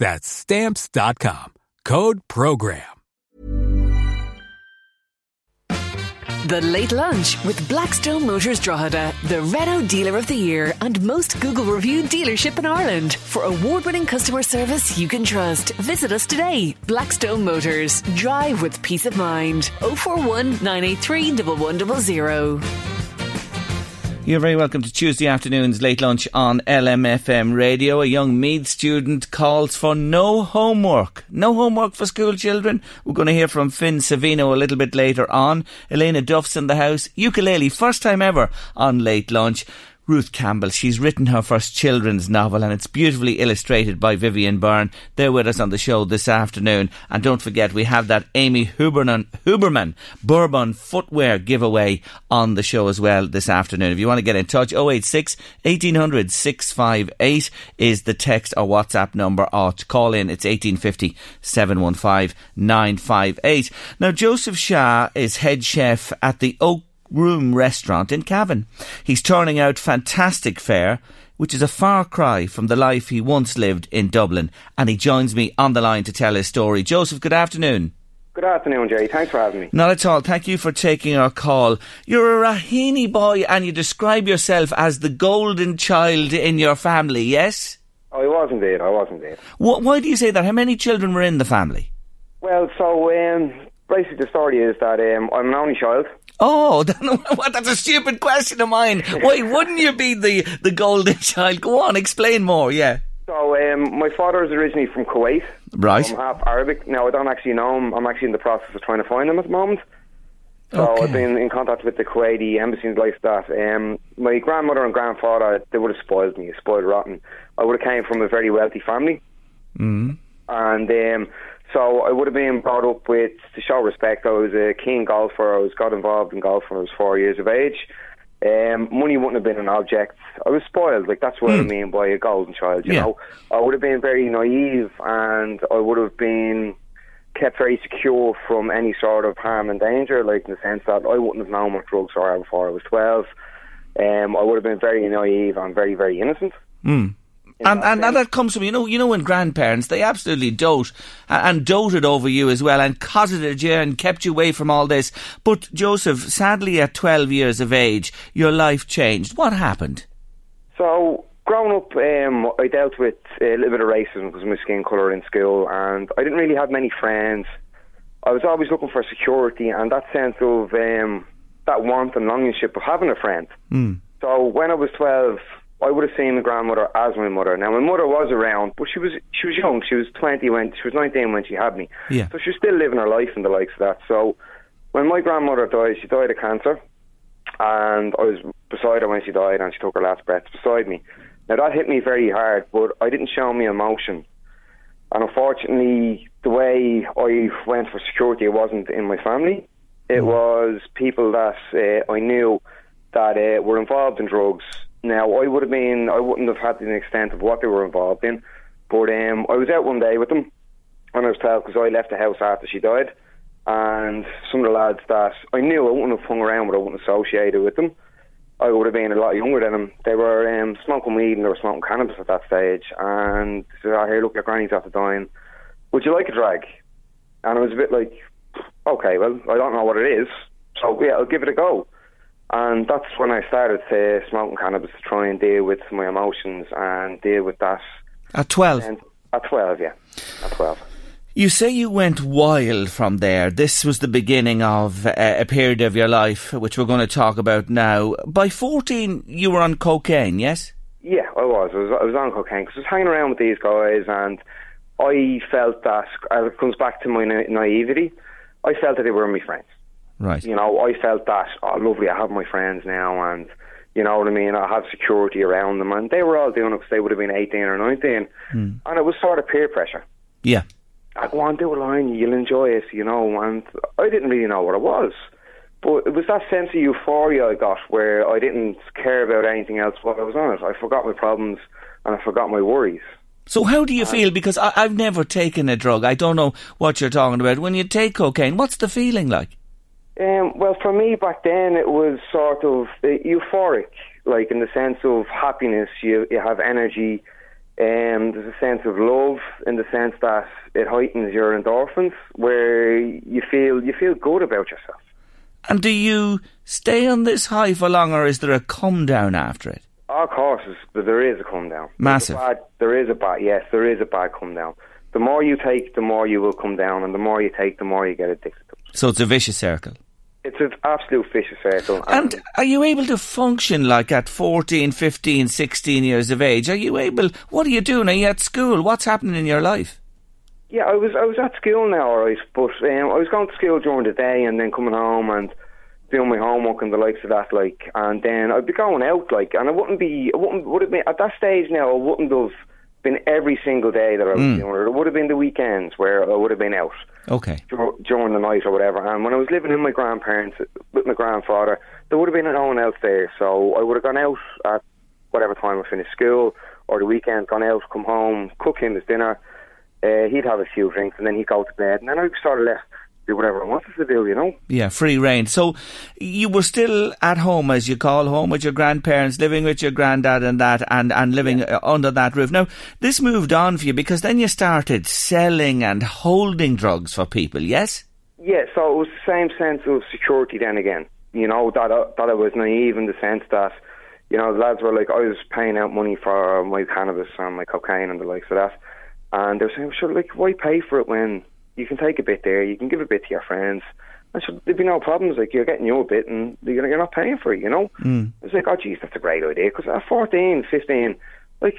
That's Stamps.com. Code PROGRAM. The Late Lunch with Blackstone Motors Drogheda, the Renault Dealer of the Year and most Google reviewed dealership in Ireland. For award winning customer service you can trust, visit us today. Blackstone Motors. Drive with peace of mind. 041 983 1100. You're very welcome to Tuesday afternoon's late lunch on LMFM radio. A young Meath student calls for no homework. No homework for school children. We're going to hear from Finn Savino a little bit later on. Elena Duff's in the house. Ukulele, first time ever on late lunch. Ruth Campbell. She's written her first children's novel and it's beautifully illustrated by Vivian Byrne. They're with us on the show this afternoon. And don't forget, we have that Amy Huberman, Huberman Bourbon footwear giveaway on the show as well this afternoon. If you want to get in touch, 086 1800 658 is the text or WhatsApp number or to call in. It's 1850 715 958. Now, Joseph Shah is head chef at the Oak Room restaurant in Cavan. He's turning out fantastic fare, which is a far cry from the life he once lived in Dublin. And he joins me on the line to tell his story. Joseph, good afternoon. Good afternoon, Jerry. Thanks for having me. Not at all. Thank you for taking our call. You're a Raheny boy and you describe yourself as the golden child in your family, yes? Oh, I was indeed. I was indeed. Wh- why do you say that? How many children were in the family? Well, so um, basically the story is that um, I'm an only child. Oh, what? That's a stupid question of mine. Why wouldn't you be the, the golden child? Go on, explain more, yeah. So um, my father is originally from Kuwait. Right. I'm half Arabic. Now I don't actually know him. I'm actually in the process of trying to find him at the moment. So Okay. I've been in contact with the Kuwaiti embassy and like that. Um, my grandmother and grandfather, they would have spoiled me, spoiled rotten. I would have came from a very wealthy family. Mm. and um, so I would have been brought up with to show respect. I was a keen golfer. I was got involved in golf when I was four years of age. Um, money wouldn't have been an object. I was spoiled. Like that's what I mean by a golden child. You Yeah. know, I would have been very naive, and I would have been kept very secure from any sort of harm and danger. Like in the sense that I wouldn't have known what drugs are before I was twelve. Um, I would have been very naive and very very innocent. Mm. And, that and, and that comes from you know you know when grandparents they absolutely dote and, and doted over you as well and cosseted you and kept you away from all this. But Joseph, sadly, at twelve years of age, your life changed. What happened? So, growing up, um, I dealt with a little bit of racism because of my skin colour in school, and I didn't really have many friends. I was always looking for security and that sense of um, that warmth and longingship of having a friend. Mm. So, when I was 12, I would have seen my grandmother as my mother. Now, my mother was around, but she was she was young. She was 20 when she was 19 when she had me. Yeah. So she was still living her life and the likes of that. So, when my grandmother died, she died of cancer and I was beside her when she died, and she took her last breath beside me. Now that hit me very hard, but I didn't show me emotion. And unfortunately, the way I went for security, it wasn't in my family. It was people that uh, I knew that uh, were involved in drugs. Now I would have been, I wouldn't have had the extent of what they were involved in, but um, I was out one day with them when I was 12 because I left the house after she died. and some of the lads that I knew I wouldn't have hung around with, I wouldn't have associated with them. I would have been a lot younger than them. They were um, smoking weed and they were smoking cannabis at that stage. And they said, look, your granny's after dying. Would you like a drag? And I was a bit like, okay, well, I don't know what it is. So, yeah, I'll give it a go. And that's when I started uh, smoking cannabis to try and deal with my emotions and deal with that. At 12? And at 12, yeah. At 12. You say you went wild from there. This was the beginning of uh, a period of your life, which we're going to talk about now. By 14, you were on cocaine, yes? Yeah, I was. I was, I was on cocaine because I was hanging around with these guys and I felt that, it comes back to my na- naivety, I felt that they were my friends. Right. You know, I felt that, oh, lovely, I have my friends now and, you know what I mean, I have security around them. And they were all doing it because they would have been 18 or 19. Hmm. And it was sort of peer pressure. Yeah. I go on, do a line, you'll enjoy it, you know. And I didn't really know what it was. But it was that sense of euphoria I got where I didn't care about anything else while I was on it. I forgot my problems and I forgot my worries. So how do you feel? Because I, I've never taken a drug. I don't know what you're talking about. When you take cocaine, what's the feeling like? Um, well, for me back then, it was sort of uh, euphoric, like in the sense of happiness. You you have energy. Um, there's a sense of love in the sense that it heightens your endorphins, where you feel you feel good about yourself. And do you stay on this high for long, or is there a come down after it? Of course, is- there is a come down. Massive. bad- there is a bad. Yes, there is a bad come down. The more you take, the more you will come down, and the more you take, the more you get addicted. So it's a vicious circle. It's an absolute vicious circle. And are you able to function like at 14, 15, 16 years of age? Are you able, what are you doing? Are you at school? What's happening in your life? Yeah, I was I was at school now, right, but um, I was going to school during the day and then coming home and doing my homework and the likes of that, like, and then I'd be going out, like, and I wouldn't be, I wouldn't would have been at that stage now. I wouldn't have been every single day that I was doing it. It would have been the weekends where I would have been out Okay. during the night or whatever. And when I was living in my grandparents with my grandfather, there would have been no one else there, so I would have gone out at whatever time I finished school or the weekend, gone out, come home, cook him his dinner. Uh, he'd have a few drinks and then he'd go to bed, and then I sort of left do whatever I wanted to do, you know. Yeah, free reign. So you were still at home, as you call home, with your grandparents, living with your granddad and that, and, and living uh, under that roof. Now, this moved on for you because then you started selling and holding drugs for people, yes? Yeah, so it was the same sense of security then again. You know, that I, that I was naive in the sense that, you know, the lads were like, I was paying out money for my cannabis and my cocaine and the likes of that. And they were saying, sure, like, why pay for it when you can take a bit there, you can give a bit to your friends. And so there'd be no problems. Like, you're getting your bit and you're, you're not paying for it, you know? Mm. It's like, oh, geez, that's a great idea. Because at 14, 15, like,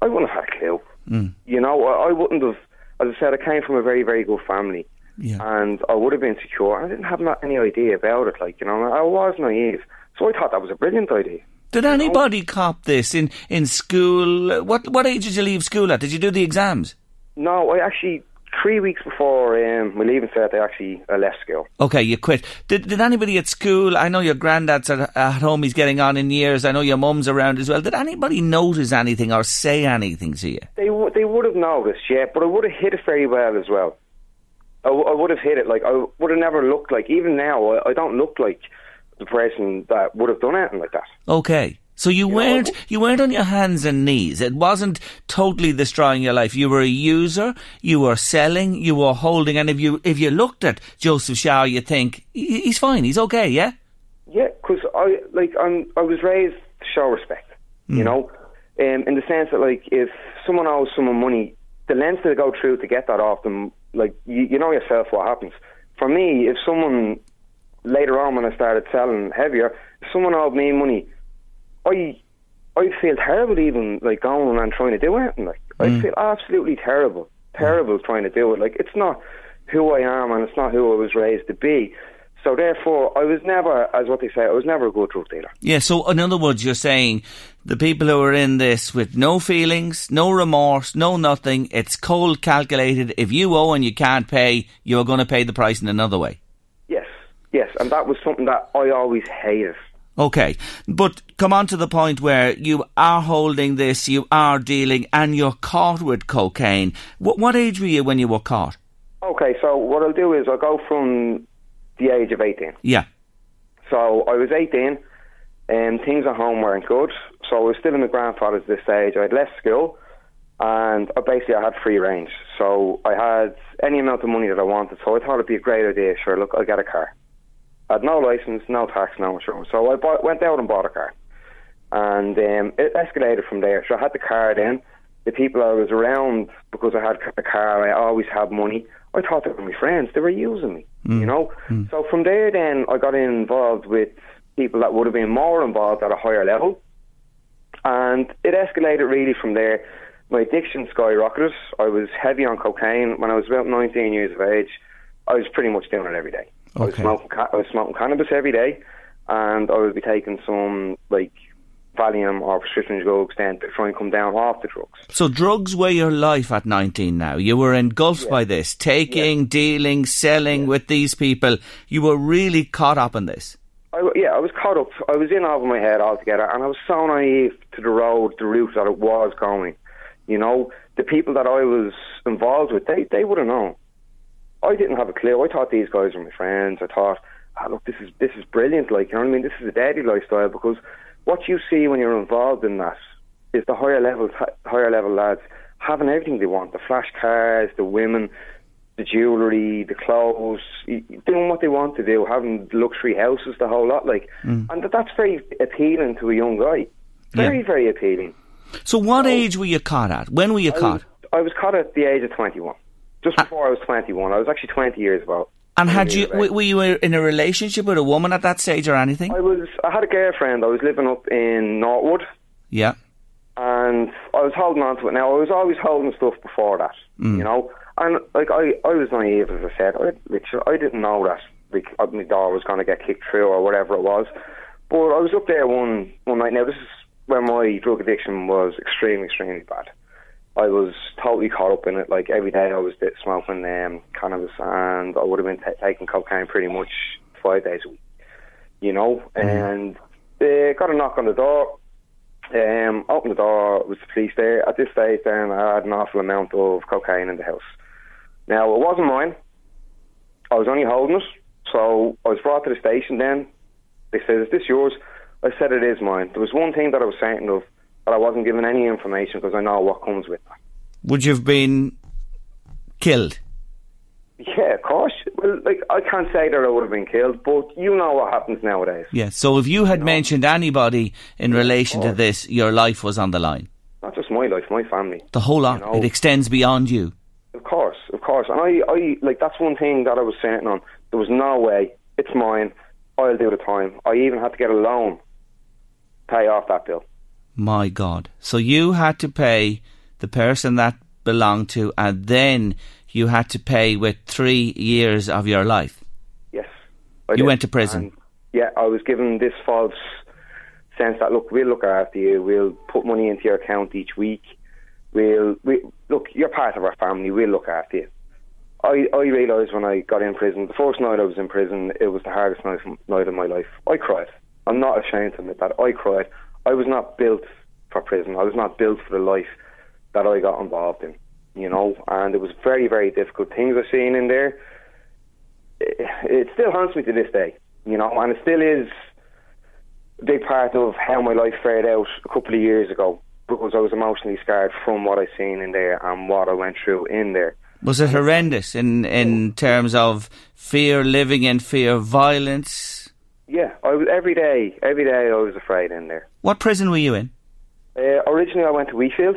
I wouldn't have had a clue. Mm. You know, I, I wouldn't have, as I said, I came from a very, very good family Yeah. and I would have been secure. I didn't have not any idea about it, like you know. I was naive, so I thought that was a brilliant idea. Did anybody cop this in, in school? What what age did you leave school at? Did you do the exams? No, I actually three weeks before um, my leaving cert, I actually I left school. Okay, you quit. Did did anybody at school? I know your granddad's at, at home; he's getting on in years. I know your mum's around as well. Did anybody notice anything or say anything to you? They w- they would have noticed, yeah, but I would have hit it very well as well. I, w- I would have hit it like I would have never looked like. Even now, I, I don't look like the person that would have done anything like that. Okay. So you weren't you weren't on your hands and knees. It wasn't totally destroying your life. You were a user. You were selling. You were holding. And if you if you looked at Joseph Shaw, you think he's fine. He's okay. Yeah. Yeah, because I like I'm I was raised to show respect. You know, um, in the sense that like if someone owes someone money, the lengths that they go through to get that off them, like you, you know yourself what happens. For me, if someone later on when I started selling heavier, if someone owed me money, I I'd feel terrible even like going and trying to do anything. Like I'd mm. feel absolutely terrible, terrible trying to do it. Like it's not who I am and it's not who I was raised to be. So therefore, I was never, as what they say, I was never a good drug dealer. Yeah. So in other words, you're saying the people who are in this with no feelings, no remorse, no nothing. It's cold calculated. If you owe and you can't pay, you're going to pay the price in another way. Yes, yes, and that was something that I always hated. Okay, but come on to the point where you are holding this, you are dealing, and you're caught with cocaine. What, what age were you when you were caught? Okay, so what I'll do is I'll go from the age of 18. Yeah. So I was 18, and things at home weren't good. So I was still in my grandfather's at this stage. I had left school, and I basically I had free range. So I had any amount of money that I wanted. So I thought it'd be a great idea. Sure, look, I'll get a car. I had no license, no tax, no insurance. So I bought, went out and bought a car, and um, it escalated from there. So I had the car then. The people I was around because I had a car, I always had money. I thought they were my friends. They were using me, you know. So from there, then I got involved with people that would have been more involved at a higher level, and it escalated really from there. My addiction skyrocketed. I was heavy on cocaine when I was about 19 years of age. I was pretty much doing it every day. I was smoking. ca- I was smoking cannabis every day, and I would be taking some like Valium or prescription drugs then to try and come down off the drugs. So drugs were your life at 19 now. You were engulfed by this, taking, dealing, selling with these people. You were really caught up in this. I, yeah, I was caught up. I was in over my head altogether, and I was so naive to the road, the route that it was going. You know, the people that I was involved with, they they would have known. I didn't have a clue. I thought these guys were my friends. I thought, ah, look, this is this is brilliant. Like, you know what I mean? This is a deadly lifestyle because what you see when you're involved in that is the higher level higher level lads having everything they want: the flash cars, the women, the jewellery, the clothes, doing what they want to do, having luxury houses, the whole lot. Like, and that- that's very appealing to a young guy. Very, Yeah. very appealing. So what age were you caught at? When were you I was, caught? I was caught at the age of 21. Just before I was 21. I was actually 20 years old. And had you were you in a relationship with a woman at that stage or anything? I was. I had a girlfriend. I was living up in Northwood, Yeah. and I was holding on to it. Now I was always holding stuff before that, Mm. you know. And like I, I was naive, as I said. I, I didn't know that like uh, my door was going to get kicked through or whatever it was. But I was up there one one night. Now this is when my drug addiction was extremely, extremely bad. I was totally caught up in it. Like every day, I was smoking um, cannabis, and I would have been ta taking cocaine pretty much five days a week. You know, and they got a knock on the door. Um, opened the door, it was the police there. At this stage, then I had an awful amount of cocaine in the house. Now it wasn't mine. I was only holding it, so I was brought to the station. Then they said, "Is this yours?" I said, "It is mine." There was one thing that I was certain of, but I wasn't given any information because I know what comes with that. Would you have been killed? Yeah, of course. Well, like I can't say that I would have been killed, but you know what happens nowadays. Yeah. So if you had mentioned anybody in relation to this, your life was on the line. Not just my life, my family. The whole lot. know. It extends beyond you. Of course, of course. And I, I like that's one thing that I was saying on. There was no way it's mine. I'll do the time. I even had to get a loan, pay off that bill. My God. So you had to pay the person that belonged to, and then you had to pay with three years of your life. Yes. I You did. went to prison. And, yeah, I was given this false sense that look, we'll look after you. We'll put money into your account each week. We'll we, look. You're part of our family. We'll look after you. I, I realised when I got in prison, the first night I was in prison, it was the hardest night, night of my life. I cried. I'm not ashamed to admit that. I cried. I was not built for prison. I was not built for the life that I got involved in, you know, and it was very, very difficult. Things I've seen in there, it, it still haunts me to this day, you know, and it still is a big part of how my life fared out a couple of years ago because I was emotionally scarred from what I seen in there and what I went through in there. Was it horrendous in, in terms of fear, living in fear, violence? Yeah, I was every day. Every day I was afraid in there. What prison were you in? Uh, originally, I went to Wheatfield.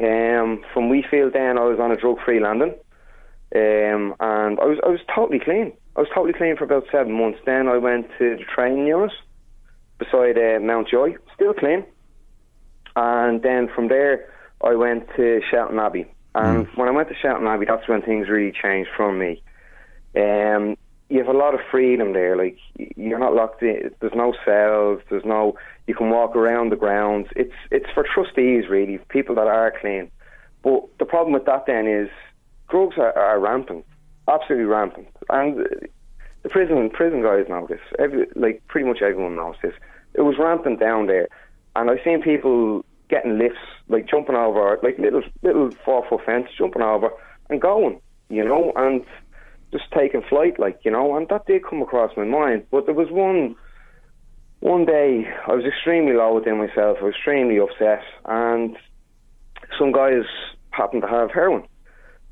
Um, from Wheatfield, then I was on a drug-free landing, um, and I was I was totally clean. I was totally clean for about seven months. Then I went to the training unit beside uh, Mountjoy, still clean. And then from there, I went to Shelton Abbey. And when I went to Shelton Abbey, that's when things really changed for me. Um, you have a lot of freedom there. Like you're not locked in. There's no cells. There's no. You can walk around the grounds. It's it's for trustees really, people that are clean. But the problem with that then is drugs are, are rampant, absolutely rampant. And the prison prison guys know this. Every like pretty much everyone knows this. It was rampant down there, and I've seen people getting lifts, like jumping over like little little four foot fence, jumping over and going. you know, and just taking flight, like you know, and that did come across my mind. But there was one one day I was extremely low within myself. I was extremely upset, and some guys happened to have heroin,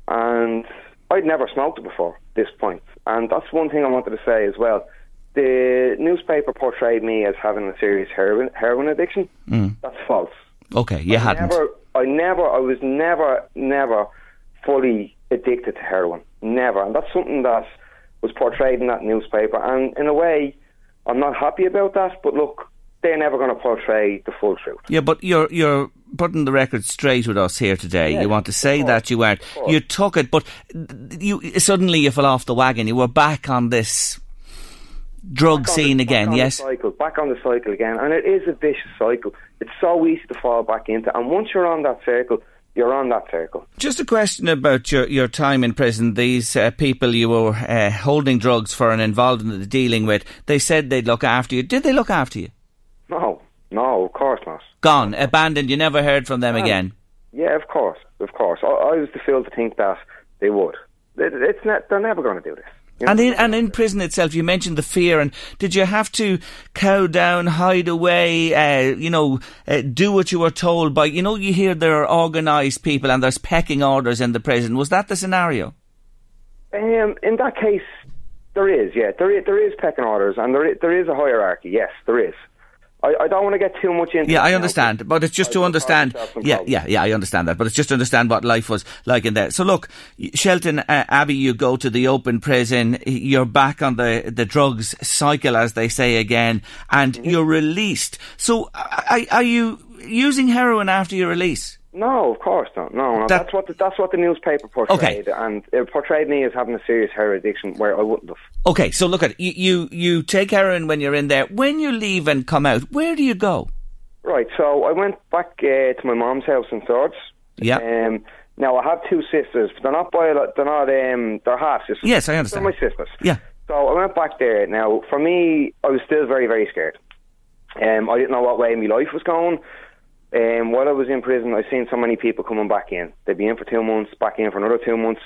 and I'd never smoked it before this point. and that's one thing I wanted to say as well. The newspaper portrayed me as having a serious heroin heroin addiction. Mm. That's false. Okay, you I hadn't. Never, I never, I was never, never fully addicted to heroin. Never, and that's something that was portrayed in that newspaper. And in a way, I'm not happy about that. But look, they're never going to portray the full truth. Yeah, but you're you're putting the record straight with us here today. You want to say that you weren't. You took it, but you suddenly you fell off the wagon. You were back on this drug Back scene the- again. back Yes. cycle, back on the cycle again, and it is a vicious cycle. It's so easy to fall back into, and once you're on that circle, you're on that circle. Just a question about your, your time in prison. These uh, people you were uh, holding drugs for and involved in the dealing with, they said they'd look after you. Did they look after you? No, no, of course not. Gone, abandoned. You never heard from them Um, again. Yeah, of course, of course. I, I was the fool to think that they would. It, it's not, they're never going to do this. You know? And in, and in prison itself, you mentioned the fear. And did you have to cow down, hide away, uh, you know, uh, do what you were told by, you know, you hear there are organised people and there's pecking orders in the prison. Was that the scenario? Um, in that case, there is, yeah, there is, there is pecking orders, and there is, there is a hierarchy. Yes, there is. I, I don't want to get too much into. Yeah, I now, understand, but it's just I to understand. cause myself some Yeah, yeah, yeah, I understand that, but it's just to understand what life was like in there. So look, Shelton uh, Abbey, you go to the open prison, you're back on the the drugs cycle, as they say again, and Mm-hmm. you're released. So, are, are you using heroin after your release? No, of course not. No, no. That- that's what the, that's what the newspaper portrayed, and it portrayed me as having a serious heroin addiction where I wouldn't have. Okay, so look at it. You, you you take heroin when you're in there. When you leave and come out, where do you go? Right, so I went back uh, to my mom's house in Swords. Yeah. Um, now I have two sisters. They're not bio- They're not. Um, they're half sisters. Yes, I understand. They're my sisters. Yeah. So I went back there. Now, for me, I was still very, very scared. Um, I didn't know what way my life was going. Um, while I was in prison, I seen so many people coming back in. They'd be in for two months, back in for another two months,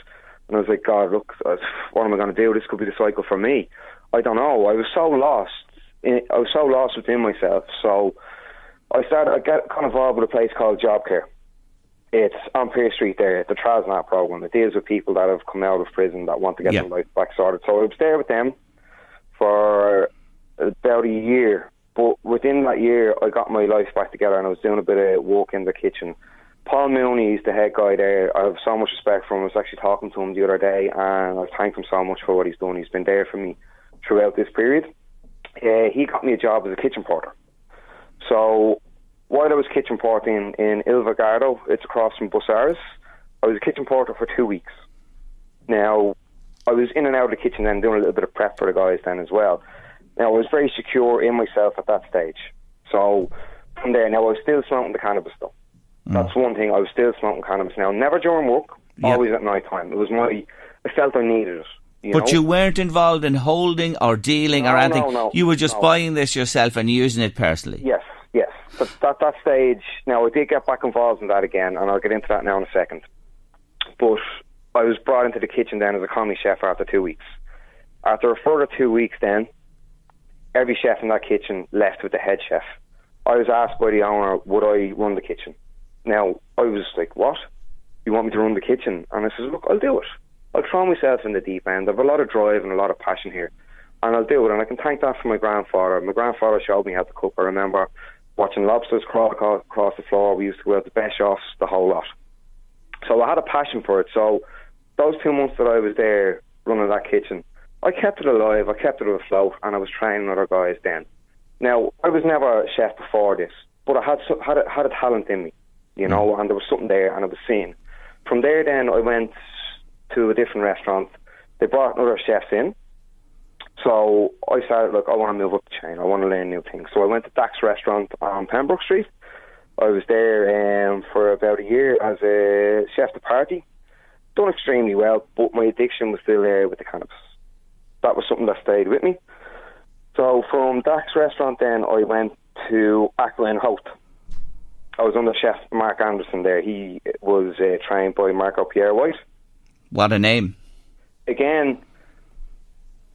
and I was like, God, look, uh, what am I going to do? This could be the cycle for me. I don't know. I was so lost. In, I was so lost within myself. So I started. I got kind of involved with a place called Job Care. It's on Pier Street there, the Trasnat program. It deals with people that have come out of prison that want to get Yeah. their life back sorted. So I was there with them for about a year. But within that year, I got my life back together and I was doing a bit of work in the kitchen. Paul Mooney is the head guy there. I have so much respect for him. I was actually talking to him the other day and I thank him so much for what he's done. He's been there for me throughout this period. Uh, he got me a job as a kitchen porter. So while I was kitchen porting in Ilvagardo, it's across from Busaras, I was a kitchen porter for two weeks. Now, I was in and out of the kitchen then doing a little bit of prep for the guys then as well. Now, I was very secure in myself at that stage. So from there, now I was still smoking the cannabis though. Mm. That's one thing. I was still smoking cannabis now. Never during work, Yeah. always at night time. It was my, I felt I needed it. You But know? you weren't involved in holding or dealing or anything. no, no, you were just no. buying this yourself and using it personally. Yes, yes. But at that stage, now I did get back involved in that again, and I'll get into that now in a second. But I was brought into the kitchen then as a commis chef after two weeks. After a further two weeks, then every chef in that kitchen left with the head chef. I was asked by the owner, would I run the kitchen? Now I was like, what? You want me to run the kitchen? And I said, look, I'll do it. I'll throw myself in the deep end. I've a lot of drive and a lot of passion here, and I'll do it. And I can thank that for my grandfather. My grandfather showed me how to cook. I remember watching lobsters crawl across the floor. We used to go out to best shops, the whole lot. So I had a passion for it. So those two months that I was there running that kitchen, I kept it alive. I kept it afloat, and I was training other guys then. Now I was never a chef before this, but I had so- had a, had a talent in me, you know, and there was something there, and I was seen. From there, then I went to a different restaurant. They brought other chefs in. So I started, look, I want to move up the chain. I want to learn new things. So I went to Dax Restaurant on Pembroke Street. I was there um, for about a year as a chef de partie. Done extremely well, but my addiction was still there with the cannabis. That was something that stayed with me. So from Dax Restaurant, then I went to Aqua and Howth. I was under chef Mark Anderson there. He was uh, trained by Marco Pierre White. What a name. again,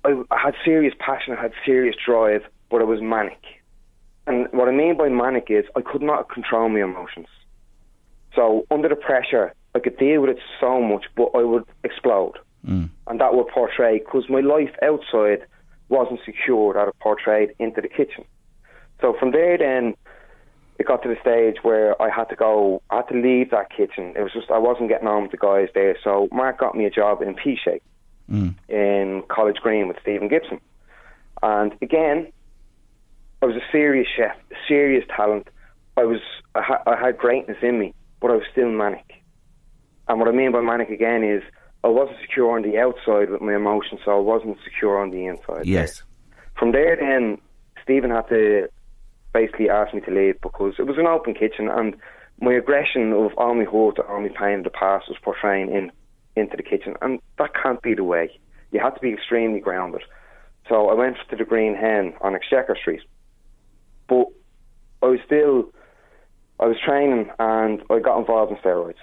I, I had serious passion, I had serious drive, but I was manic. And what I mean by manic is I could not control my emotions. So under the pressure, I could deal with it so much, but I would explode. Mm. And that would portray, because my life outside wasn't secured, that it portrayed into the kitchen. So from there then, it got to the stage where I had to go, I had to leave that kitchen. It was just, I wasn't getting on with the guys there. So Mark got me a job in Pichet Mm. in College Green with Stephen Gibson. And again, I was a serious chef, a serious talent. I was, I, ha- I had greatness in me, but I was still manic. And what I mean by manic again is I wasn't secure on the outside with my emotions, so I wasn't secure on the inside. Yes. From there, then Stephen had to basically ask me to leave because it was an open kitchen, and my aggression of all my hurt, all my pain in the past was portraying in into the kitchen, and that can't be the way. You have to be extremely grounded. So I went to the Green Hen on Exchequer Street, but I was still, I was training, and I got involved in steroids.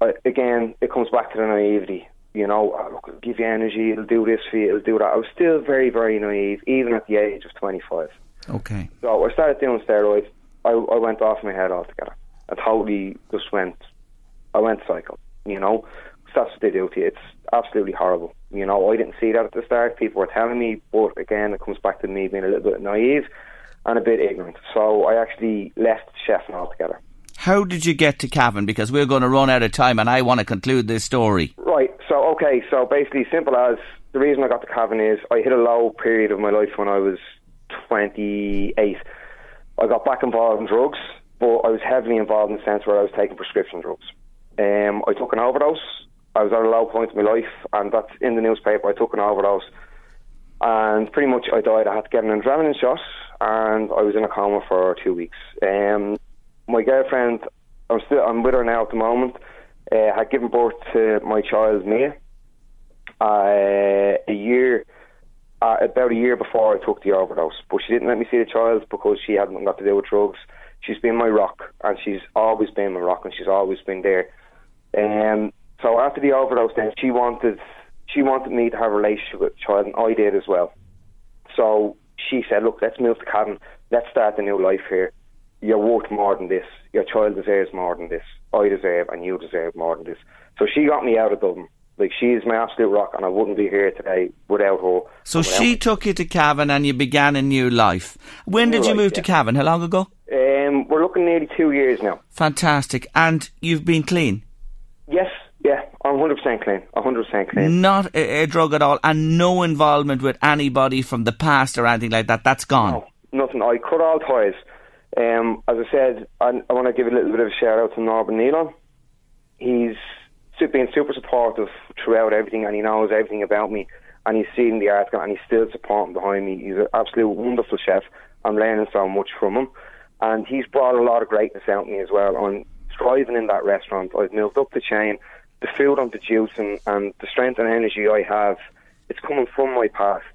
I, again, it comes back to the naivety. You know, oh, look, it'll give you energy, it'll do this for you, it'll do that. I was still very, very naive, even at the age of 25. Okay. So I started doing steroids. I, I went off my head altogether. I totally just went, I went psycho, you know. That's what they do to you. It's absolutely horrible. You know, I didn't see that at the start. People were telling me, but again, it comes back to me being a little bit naive and a bit ignorant. So I actually left chefing altogether. How did you get to Cavan? Because we're going to run out of time and I want to conclude this story. Right. So okay. So basically, simple as the reason I got to Cavan is I hit a low period of my life when I was 28. I got back involved in drugs, but I was heavily involved in the sense where I was taking prescription drugs. Um, I took an overdose. I was at a low point in my life, and that's in the newspaper. I took an overdose, and pretty much I died. I had to get an adrenaline shot, and I was in a coma for two weeks. Um, my girlfriend, I'm still, I'm with her now at the moment. Uh, had given birth to my child Mia. Uh, a year, uh, about a year before I took the overdose, but she didn't let me see the child because she hadn't got to do with drugs. She's been my rock, and she's always been my rock, and she's always been there. Um, so after the overdose, then she wanted she wanted me to have a relationship with the child, and I did as well. So she said, "Look, let's move to Cavan. Let's start a new life here. You're worth more than this. Your child deserves more than this. I deserve, and you deserve more than this." So she got me out of Dublin. Like she is my absolute rock, and I wouldn't be here today without her. So Without she her. took you to Cavan and you began a new life. When did you Right, move to. Cavan? How long ago? Um, we're looking nearly two years now. Fantastic. And you've been clean? Yes, yeah, I'm 100% clean. 100% clean. Not a, a drug at all and no involvement with anybody from the past or anything like that. That's gone. No, nothing. I cut all ties. Um, as I said, I, I want to give a little bit of a shout out to Norbert Nealon. He's been super supportive throughout everything, and he knows everything about me. And he's seen the article, and he's still supporting behind me. He's an absolute wonderful chef. I'm learning so much from him, and he's brought a lot of greatness out of me as well. I'm thriving in that restaurant. I've moved up the chain. The food I'm producing and the strength and energy I have, it's coming from my past.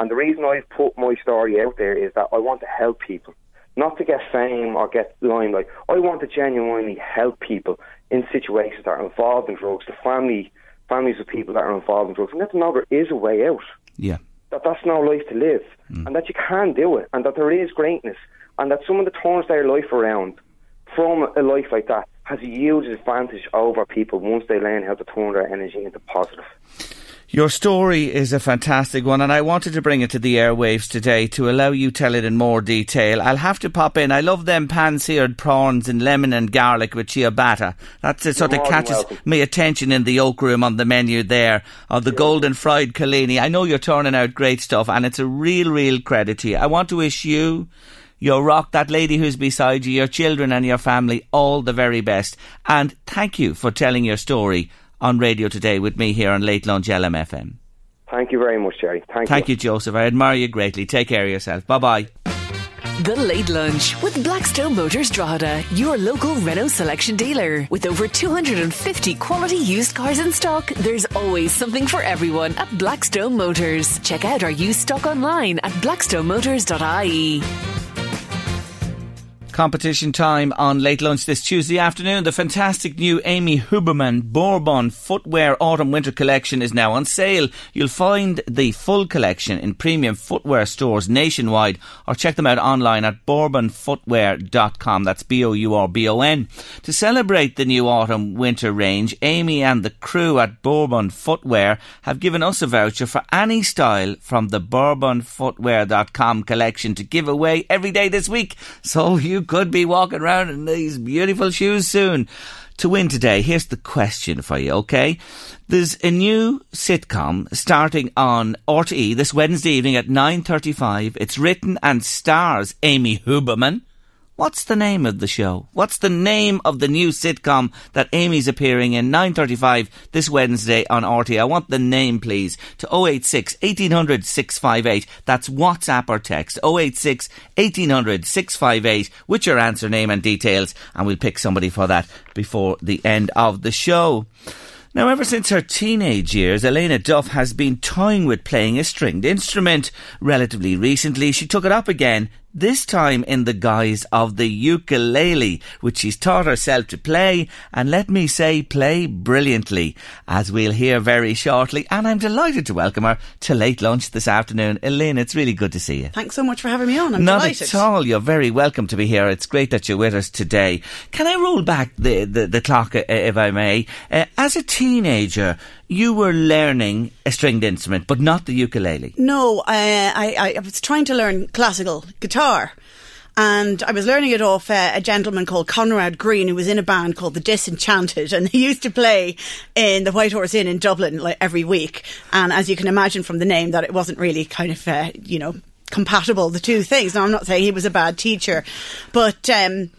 And the reason I've put my story out there is that I want to help people, not to get fame or get limelight. I want to genuinely help people in situations that are involved in drugs, the family, families of people that are involved in drugs, and let them know there is a way out. Yeah. That that's no life to live, mm. and that you can do it, and that there is greatness, and that someone that turns their life around from a life like that has a huge advantage over people once they learn how to turn their energy into positive. Your story is a fantastic one, and I wanted to bring it to the airwaves today to allow you tell it in more detail. I'll have to pop in. I love them pan-seared prawns in lemon and garlic with ciabatta. That's it sort You're of catches welcome. my attention in the oak room on the menu there. Of the golden fried collini. I know you're turning out great stuff, and it's a real, real credit to you. I want to wish you. Your rock, that lady who's beside you, your children and your family, all the very best. And thank you for telling your story on radio today with me here on Late Lunch LMFM. Thank you very much, Jerry. Thank, Thank you, Joseph. I admire you greatly. Take care of yourself. Bye bye. The Late Lunch with Blackstone Motors Drogheda, your local Renault selection dealer. With over 250 quality used cars in stock, there's always something for everyone at Blackstone Motors. Check out our used stock online at blackstonemotors.ie. Competition time on late lunch this Tuesday afternoon. The fantastic new Amy Huberman Bourbon footwear autumn winter collection is now on sale. You'll find the full collection in premium footwear stores nationwide or check them out online at bourbonfootwear.com. That's B O U R B O N. To celebrate the new autumn winter range, Amy and the crew at Bourbon Footwear have given us a voucher for any style from the bourbonfootwear.com collection to give away every day this week. So you could be walking around in these beautiful shoes soon. To win today, here's the question for you, okay? There's a new sitcom starting on RTE this Wednesday evening at 9.35. It's written and stars Amy Huberman. What's the name of the show? What's the name of the new sitcom that Amy's appearing in 9.35 this Wednesday on RTE? I want the name, please, to 086 1800 658. That's WhatsApp or text 086 1800 658 with your answer, name and details and we'll pick somebody for that before the end of the show. Now, ever since her teenage years, Elena Duff has been toying with playing a stringed instrument. Relatively recently, she took it up again this time in the guise of the ukulele, which she's taught herself to play, and let me say, play brilliantly, as we'll hear very shortly. And I'm delighted to welcome her to late lunch this afternoon. Elaine, it's really good to see you. Thanks so much for having me on. I'm Not delighted. at all. You're very welcome to be here. It's great that you're with us today. Can I roll back the, the, the clock, if I may? Uh, as a teenager, you were learning a stringed instrument, but not the ukulele. No, uh, I, I was trying to learn classical guitar. And I was learning it off uh, a gentleman called Conrad Green, who was in a band called the Disenchanted, and he used to play in the White Horse Inn in Dublin like every week. And as you can imagine from the name, that it wasn't really kind of, uh, you know, compatible the two things. Now I'm not saying he was a bad teacher, but. Um,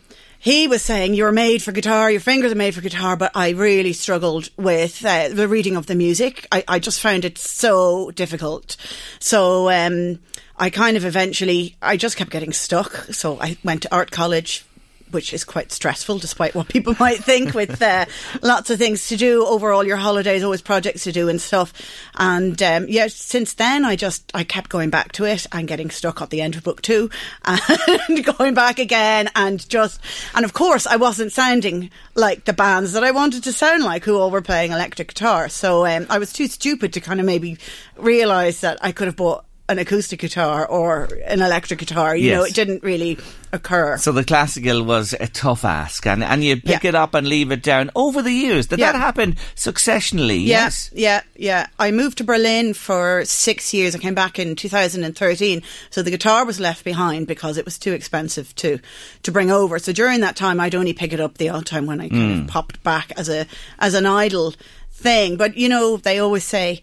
he was saying you're made for guitar, your fingers are made for guitar, but I really struggled with uh, the reading of the music. I, I, just found it so difficult. So um, I kind of eventually, I just kept getting stuck. So I went to art college, which is quite stressful, despite what people might think, with uh, lots of things to do over all your holidays, always projects to do and stuff. And um, yeah, since then, I just I kept going back to it and getting stuck at the end of book two, and going back again, and just and of course, I wasn't sounding like the bands that I wanted to sound like, who all were playing electric guitar. So um, I was too stupid to kind of maybe realise that I could have bought an acoustic guitar or an electric guitar. You Yes. know, it didn't really occur. So the classical was a tough ask, and, and you'd pick Yeah. it up and leave it down over the years. Did Yeah. that happen successionally? Yeah, Yes. yeah, yeah. I moved to Berlin for six years. I came back in 2013. So the guitar was left behind because it was too expensive to to bring over. So during that time, I'd only pick it up the odd time when I kind of mm. popped back as a as an idle thing. But you know, they always say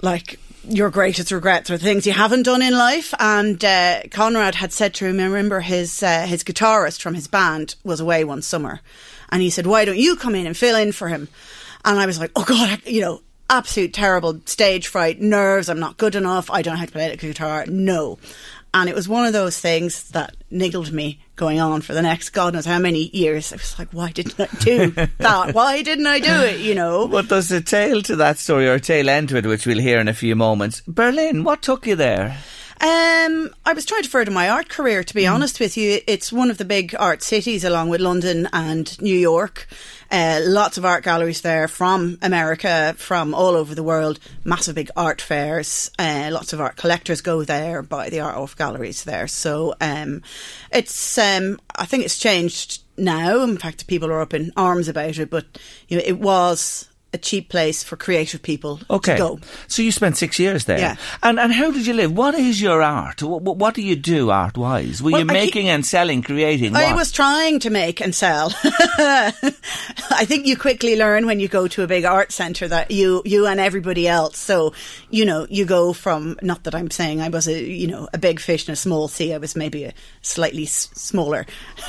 like your greatest regrets are things you haven't done in life. And uh, Conrad had said to him, I remember his uh, his guitarist from his band was away one summer, and he said, "Why don't you come in and fill in for him?" And I was like, "Oh God, I, you know." Absolute terrible stage fright, nerves. I'm not good enough. I don't know how to play the guitar. No, and it was one of those things that niggled me going on for the next God knows how many years. I was like, why didn't I do that? Why didn't I do it? You know. But there's a tail to that story, or a tail end to it, which we'll hear in a few moments. Berlin, what took you there? Um, I was trying to further my art career. To be honest with you, it's one of the big art cities, along with London and New York. Uh, lots of art galleries there from America, from all over the world. Massive big art fairs. Uh, lots of art collectors go there, buy the art off galleries there. So um, it's um, I think it's changed now. In fact, people are up in arms about it. But you know, it was a cheap place for creative people Okay. to go. So you spent six years there. Yeah. And and how did you live? What is your art? What, what do you do art wise? Were Well, you I keep- making and selling, creating? I what? was trying to make and sell. I think you quickly learn when you go to a big art centre that you, you and everybody else. So, you know, you go from, not that I'm saying I was a, you know, a big fish in a small sea. I was maybe a slightly s- smaller,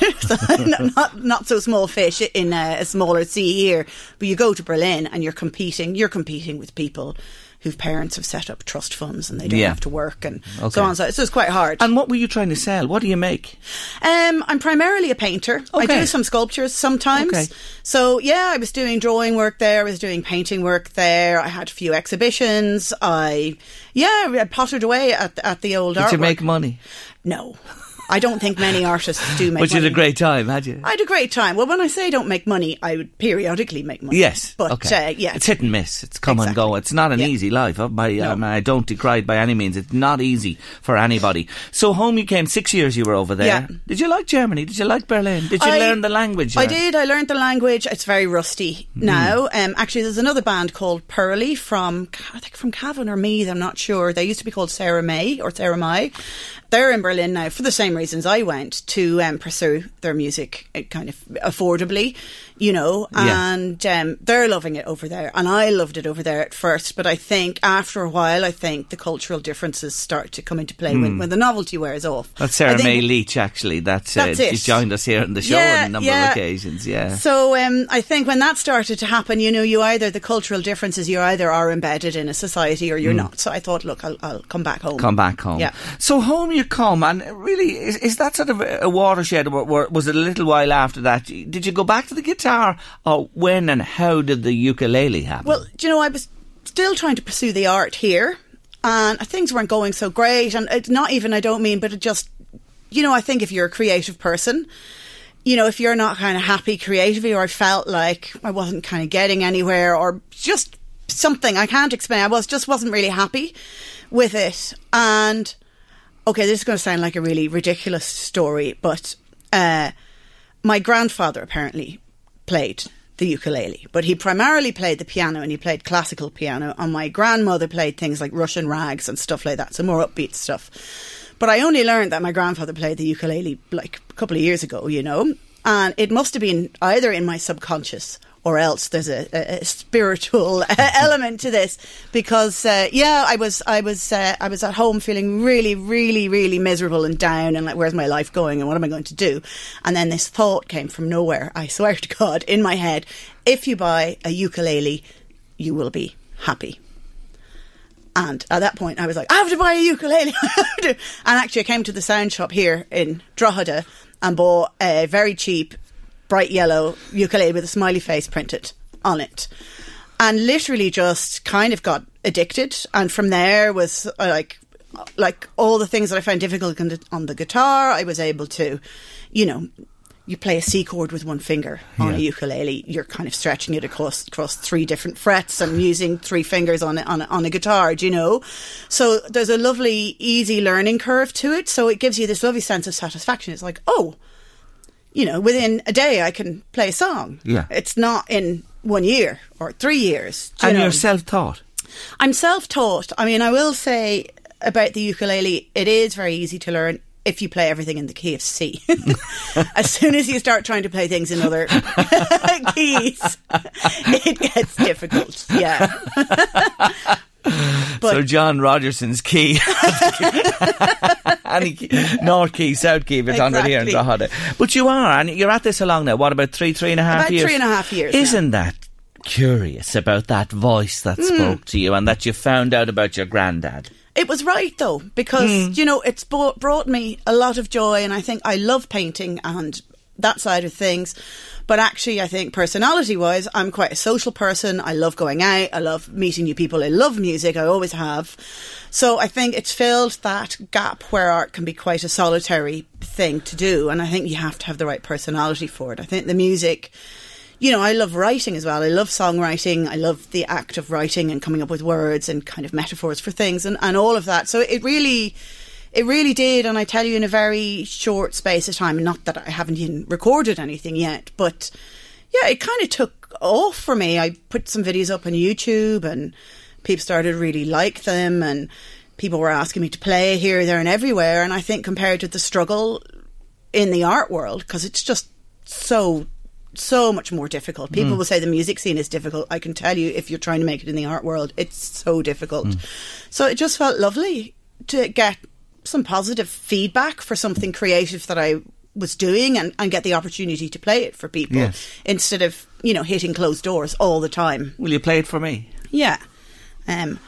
not, not, not so small fish in a, a smaller sea here. But you go to Berlin and you're competing, you're competing with people whose parents have set up trust funds and they don't Yeah. have to work and Okay. so on. So, so it's quite hard. And what were you trying to sell? What do you make? Um, I'm primarily a painter. I do some sculptures sometimes. Okay. So yeah, I was doing drawing work there. I was doing painting work there. I had a few exhibitions. I yeah, I pottered away at at the old Did artwork. you make money? No. I don't think many artists do make But you had a great time, had you? I had a great time. Well, when I say I don't make money, I would periodically make money. Yes. But, okay. uh, yeah. It's hit and miss. It's come and go. It's not an Yeah. easy life. uh, By, No. um, I don't decry it by any means. It's not easy for anybody. So home you came. Six years you were over there. Yeah. Did you like Germany? Did you like Berlin? Did you I- learn the language? I did. I learned the language. It's very rusty Hmm. now. Um, actually, there's another band called Pearly from I think from Cavan or Meath. I'm not sure. They used to be called Sarah May or Sarah Mai. They're in Berlin now for the same reasons I went to um, pursue their music uh, kind of affordably, you know. Yeah. And um, they're loving it over there, and I loved it over there at first. But I think after a while, I think the cultural differences start to come into play when, when the novelty wears off. Hmm. That's Sarah May Leach, actually. That's, uh, That's it. She's joined us here on the show Yeah, on a number yeah. of occasions. Yeah. So um, I think when that started to happen, you know, you either the cultural differences, you either are embedded in a society or you're not. So I thought, look, I'll, I'll come back home. Mm. come back home. Yeah. So home you come, and really, is, is that sort of a watershed? Or, or was it a little while after that? Did you go back to the guitar, or when and how did the ukulele happen? Well, do you know, I was still trying to pursue the art here, and things weren't going so great. And it's not even, I don't mean, but it just, you know, I think if you're a creative person, you know, if you're not kind of happy creatively, or I felt like I wasn't kind of getting anywhere, or just something I can't explain, I was just wasn't really happy with it. And okay, this is going to sound like a really ridiculous story, but uh, my grandfather apparently played the ukulele, but he primarily played the piano and he played classical piano. And my grandmother played things like Russian rags and stuff like that, so more upbeat stuff. But I only learned that my grandfather played the ukulele like a couple of years ago, you know, and it must have been either in my subconscious or else there's a, a, a spiritual element to this. Because uh, yeah I was I was uh, I was at home feeling really really really miserable and down and like where's my life going and what am I going to do? And then this thought came from nowhere I swear to God in my head. If you buy a ukulele you will be happy. And at that point, I was like, I have to buy a ukulele. And actually, I came to the sound shop here in Drogheda and bought a very cheap, bright yellow ukulele with a smiley face printed on it. And literally just kind of got addicted. And from there was uh, like, like all the things that I found difficult on the, on the guitar, I was able to, you know, you play a C chord with one finger on Yeah. a ukulele. You're kind of stretching it across across three different frets and using three fingers on it on a, on a guitar. Do you know? So there's a lovely, easy learning curve to it. So it gives you this lovely sense of satisfaction. It's like, oh, you know, within a day I can play a song. Yeah. it's not in one year or three years. you and know? you're self-taught. I'm self-taught. I mean, I will say about the ukulele, it is very easy to learn if you play everything in the key of C. as soon as you start trying to play things in other keys, it gets difficult. Yeah. But- so John Rogerson's key, any key, north key, south key, if it's under here in. Drogheda. But you are, and you're at this along long now? What about three, three and a half About years? three and a half years Isn't that curious about that voice that mm. spoke to you and that you found out about your granddad? It was right though, because mm. you know it's brought me a lot of joy, and I think I love painting and that side of things. But actually, I think personality-wise, I'm quite a social person. I love going out. I love meeting new people. I love music. I always have. So I think it's filled that gap where art can be quite a solitary thing to do, and I think you have to have the right personality for it. I think the music you know, I love writing as well. I love songwriting. I love the act of writing and coming up with words and kind of metaphors for things and, and all of that. So it really, it really did. And I tell you, in a very short space of time, not that I haven't even recorded anything yet, but yeah, it kind of took off for me. I put some videos up on YouTube and people started to really like them and people were asking me to play here, there and everywhere. And I think compared to the struggle in the art world, because it's just so so much more difficult. Mm. People will say the music scene is difficult. I can tell you if you're trying to make it in the art world, it's so difficult. Mm. So it just felt lovely to get some positive feedback for something creative that I was doing and, and get the opportunity to play it for people Yes. instead of, you know, hitting closed doors all the time. Will you play it for me? Yeah. Um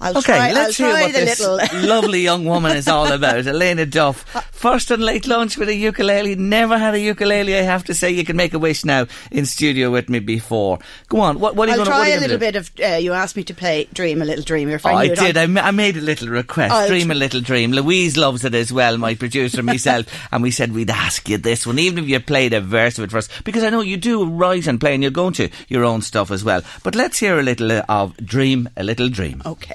I'll Okay, try, let's I'll hear what this little lovely young woman is all about. Elena Duff First on late lunch with a ukulele. Never had a ukulele, I have to say. You can make a wish now in studio with me before. Go on. What, what are you I'll going try to a little bit of. Uh, you asked me to play "Dream a Little Dream." If Oh, I, did. I, ma- I made a little request. I'll Dream a little dream. Louise loves it as well, my producer and myself. and we said we'd ask you this one, even if you played a verse of it first, because I know you do write and play and you're going to your own stuff as well. But let's hear a little uh, of Dream a Little Dream. Okay.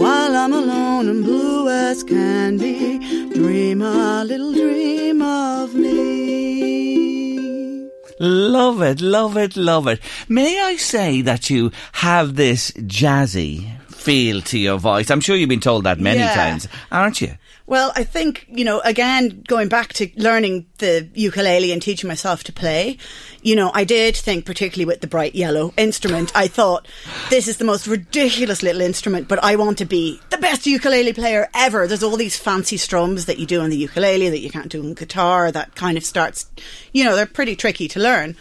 While I'm alone and blue as can be, dream a little dream of me. Love it, love it, love it. May I say that you have this jazzy feel to your voice? I'm sure you've been told that many Yeah. times, aren't you? Well, I think, you know, again, going back to learning the ukulele and teaching myself to play, you know, I did think, particularly with the bright yellow instrument, I thought, this is the most ridiculous little instrument, but I want to be the best ukulele player ever. There's all these fancy strums that you do on the ukulele that you can't do on guitar, that kind of starts, you know, they're pretty tricky to learn.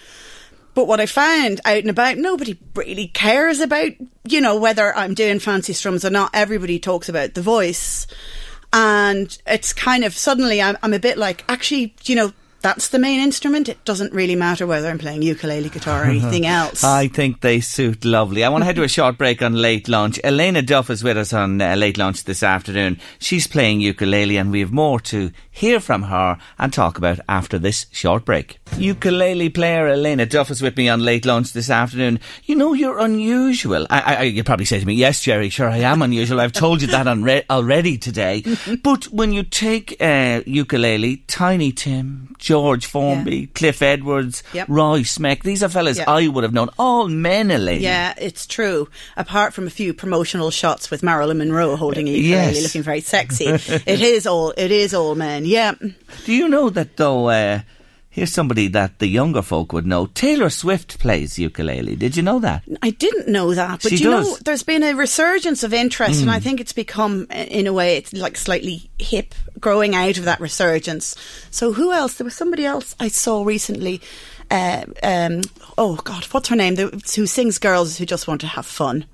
But what I found out and about, nobody really cares about, you know, whether I'm doing fancy strums or not. Everybody talks about the voice. And it's kind of suddenly I'm, I'm a bit like, actually, you know, that's the main instrument. It doesn't really matter whether I'm playing ukulele, guitar, or anything else. I think they suit lovely. I want to head to a short break on late lunch. Elena Duff is with us on uh, late lunch this afternoon. She's playing ukulele, and we have more to hear from her and talk about after this short break. Ukulele player Elena Duff is with me on late lunch this afternoon. You know you're unusual. I, I, you probably say to me, "Yes, Jerry, sure I am unusual. I've told you that on re- already today." but when you take uh, ukulele, Tiny Tim, George Formby, Cliff Edwards, Yep. Roy Smeck, these are fellas Yeah. I would have known. All men, Elena. Yeah, it's true. Apart from a few promotional shots with Marilyn Monroe holding a ukulele, Yes. looking very sexy, it is all it is all men. Yeah, Do you know that though? Uh, here's somebody that the younger folk would know. Taylor Swift plays ukulele. Did you know that? I didn't know that, but She you know, does. Hmm. there's been a resurgence of interest, and I think it's become, in a way, it's like slightly hip, growing out of that resurgence. So, who else? There was somebody else I saw recently. Uh, um, oh God, what's her name? The, who sings "Girls Who Just Want to Have Fun."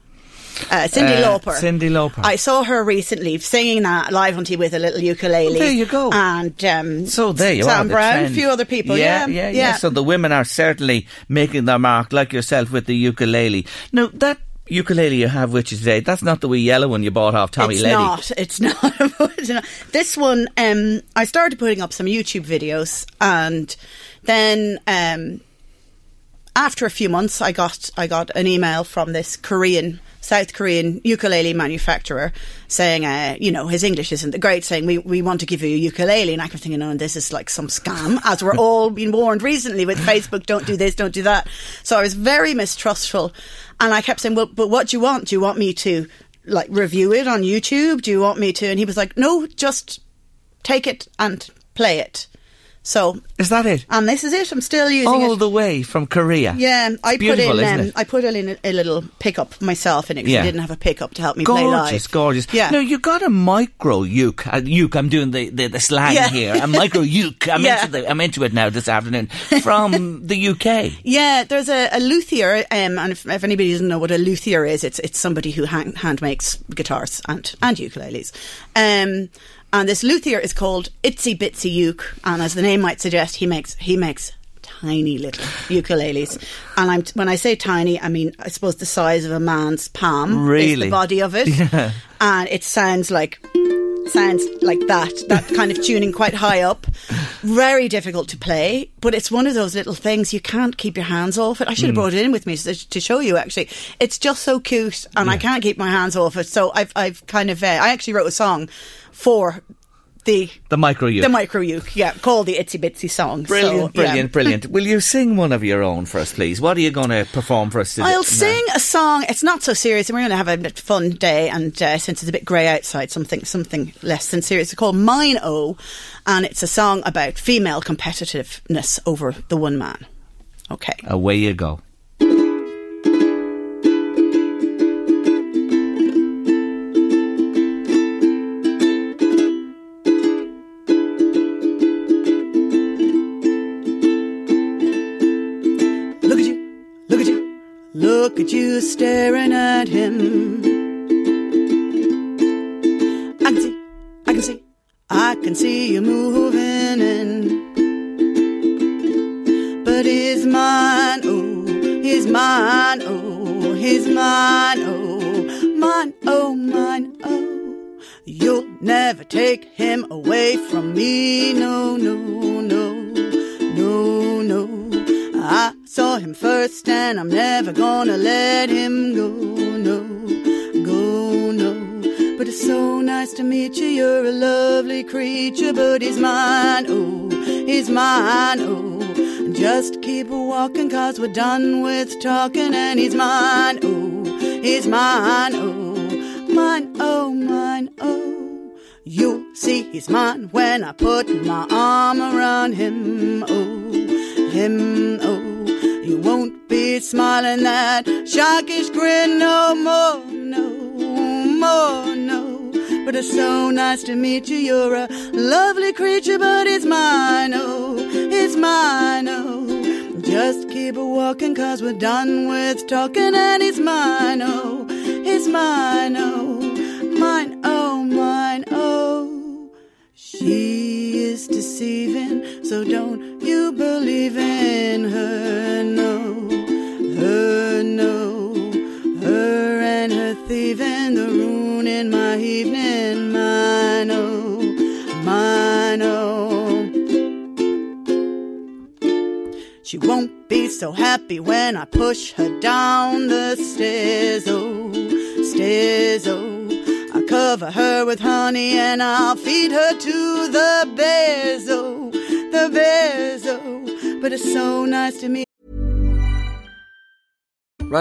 Uh, Cyndi Uh, Lauper. Cyndi Lauper. I saw her recently singing that live on TV with a little ukulele. There you go. And um, So there you Sam are. the Brown, a few other people. Yeah, Yeah, yeah, yeah, So the women are certainly making their mark, like yourself with the ukulele. Now that ukulele you have with you today, that's not the wee yellow one you bought off Tommy it's Leddy. not. It's not. It's not. This one, um, I started putting up some YouTube videos, and then um, after a few months, I got I got an email from this Korean. South Korean ukulele manufacturer saying, uh, you know, his English isn't the great, saying, we, we want to give you a ukulele. And I kept thinking, oh, this is like some scam, as we're all being warned recently with Facebook, don't do this, don't do that. So I was very mistrustful. And I kept saying, well, but what do you want? Do you want me to, like, review it on YouTube? Do you want me to? And he was like, no, just take it and play it. So, Is that it? and this is it. I'm still using it. All it. the way from Korea. Yeah, It's I put in um. I put in a, a little pickup myself in it 'cause Yeah. I didn't have a pickup to help me play live. Gorgeous, gorgeous. Yeah. Now you got a micro uke. Uh, uke. I'm doing the, the, the slang Yeah. here. A micro uke. I'm Yeah. into the, I'm into it now this afternoon from the UK. Yeah, there's a, a luthier, um, and if, if anybody doesn't know what a luthier is, it's it's somebody who hand, hand makes guitars and and ukuleles. Um, and this luthier is called Itsy Bitsy Uke, and as the name might suggest, he makes he makes tiny little ukuleles. And I'm when I say tiny, I mean I suppose the size of a man's palm is Really? the body of it, and it sounds like sounds like that, that kind of tuning quite high up. Very difficult to play, but it's one of those little things you can't keep your hands off it. I should have brought it in with me to, show you actually. It's just so cute and I can't keep my hands off it. So I've, I've kind of, uh, I actually wrote a song for the The micro uke. the micro uke, yeah, called the Itsy Bitsy song. Brilliant, So, yeah. brilliant, brilliant. Will you sing one of your own for us, please? What are you going to perform for us today? I'll sing a song. It's not so serious, and we're going to have a fun day. And uh, since it's a bit grey outside, something something less than serious. It's called Mine O, and it's a song about female competitiveness over the one man. Okay. Away you go. Staring at him. I can see, I can see, I can see you moving in. Cause we're done with talking and he's mine, oh, he's mine, oh, mine, oh, mine, oh. You'll see he's mine when I put done with talking, and he's mine, oh,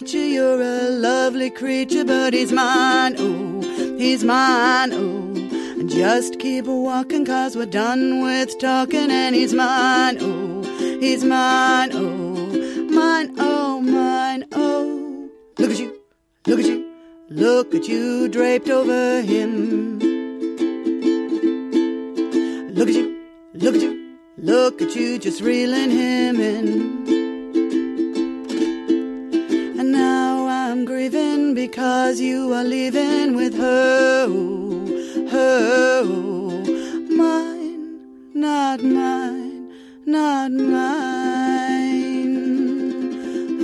You're a lovely creature, but he's mine, oh, he's mine, oh. And just keep walking, cause we're done with talking, and he's mine, oh, he's mine, oh, mine, oh, mine, oh. Look at you, look at you, look at you draped over him. Look at you, look at you, look at you just reeling him in. Because you are living with her, her, mine, not mine, not mine.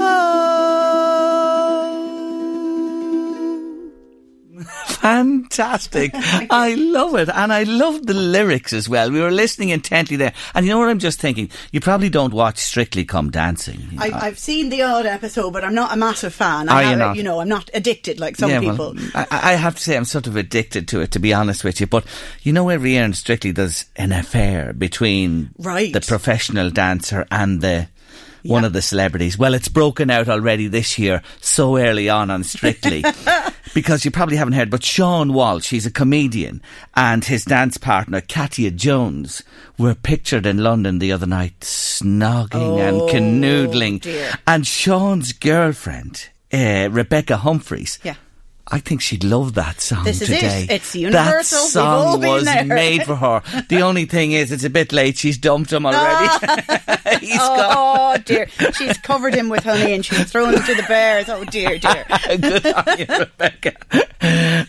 Oh. Fantastic. I love it. And I love the lyrics as well. We were listening intently there. And you know what I'm just thinking? You probably don't watch Strictly Come Dancing. I, I've seen the odd episode, but I'm not a massive fan. Are I you have, not? You know, I'm not addicted like some Yeah, people. well, I, I have to say I'm sort of addicted to it, to be honest with you. But you know, every year in Strictly there's an affair between Right. the professional dancer and the one Yeah. of the celebrities. Well, it's broken out already this year, so early on on Strictly. because you probably haven't heard, but Seann Walsh, he's a comedian, and his dance partner, Katya Jones, were pictured in London the other night, snogging and Oh, canoodling. dear. And Seann's girlfriend, uh, Rebecca Humphries, Yeah. I think she'd love that song This is it. today. It's universal. That song was there. made for her. The only thing is, it's a bit late. She's dumped him already. He's gone. Oh dear, she's covered him with honey and she's thrown him to the bears. Oh dear, dear. Good on you, Rebecca.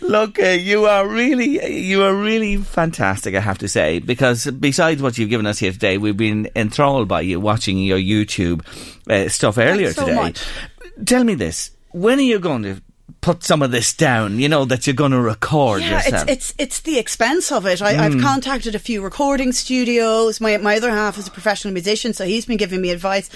Look, uh, you are really, you are really fantastic. I have to say, because besides what you've given us here today, we've been enthralled by you watching your YouTube uh, stuff earlier so today. much. Tell me this: when are you going to? Put some of this down, you know, that you're going to record Yeah, it's, yourself. it's it's the expense of it. I, I've hmm. contacted a few recording studios. My my other half is a professional musician, so he's been giving me advice.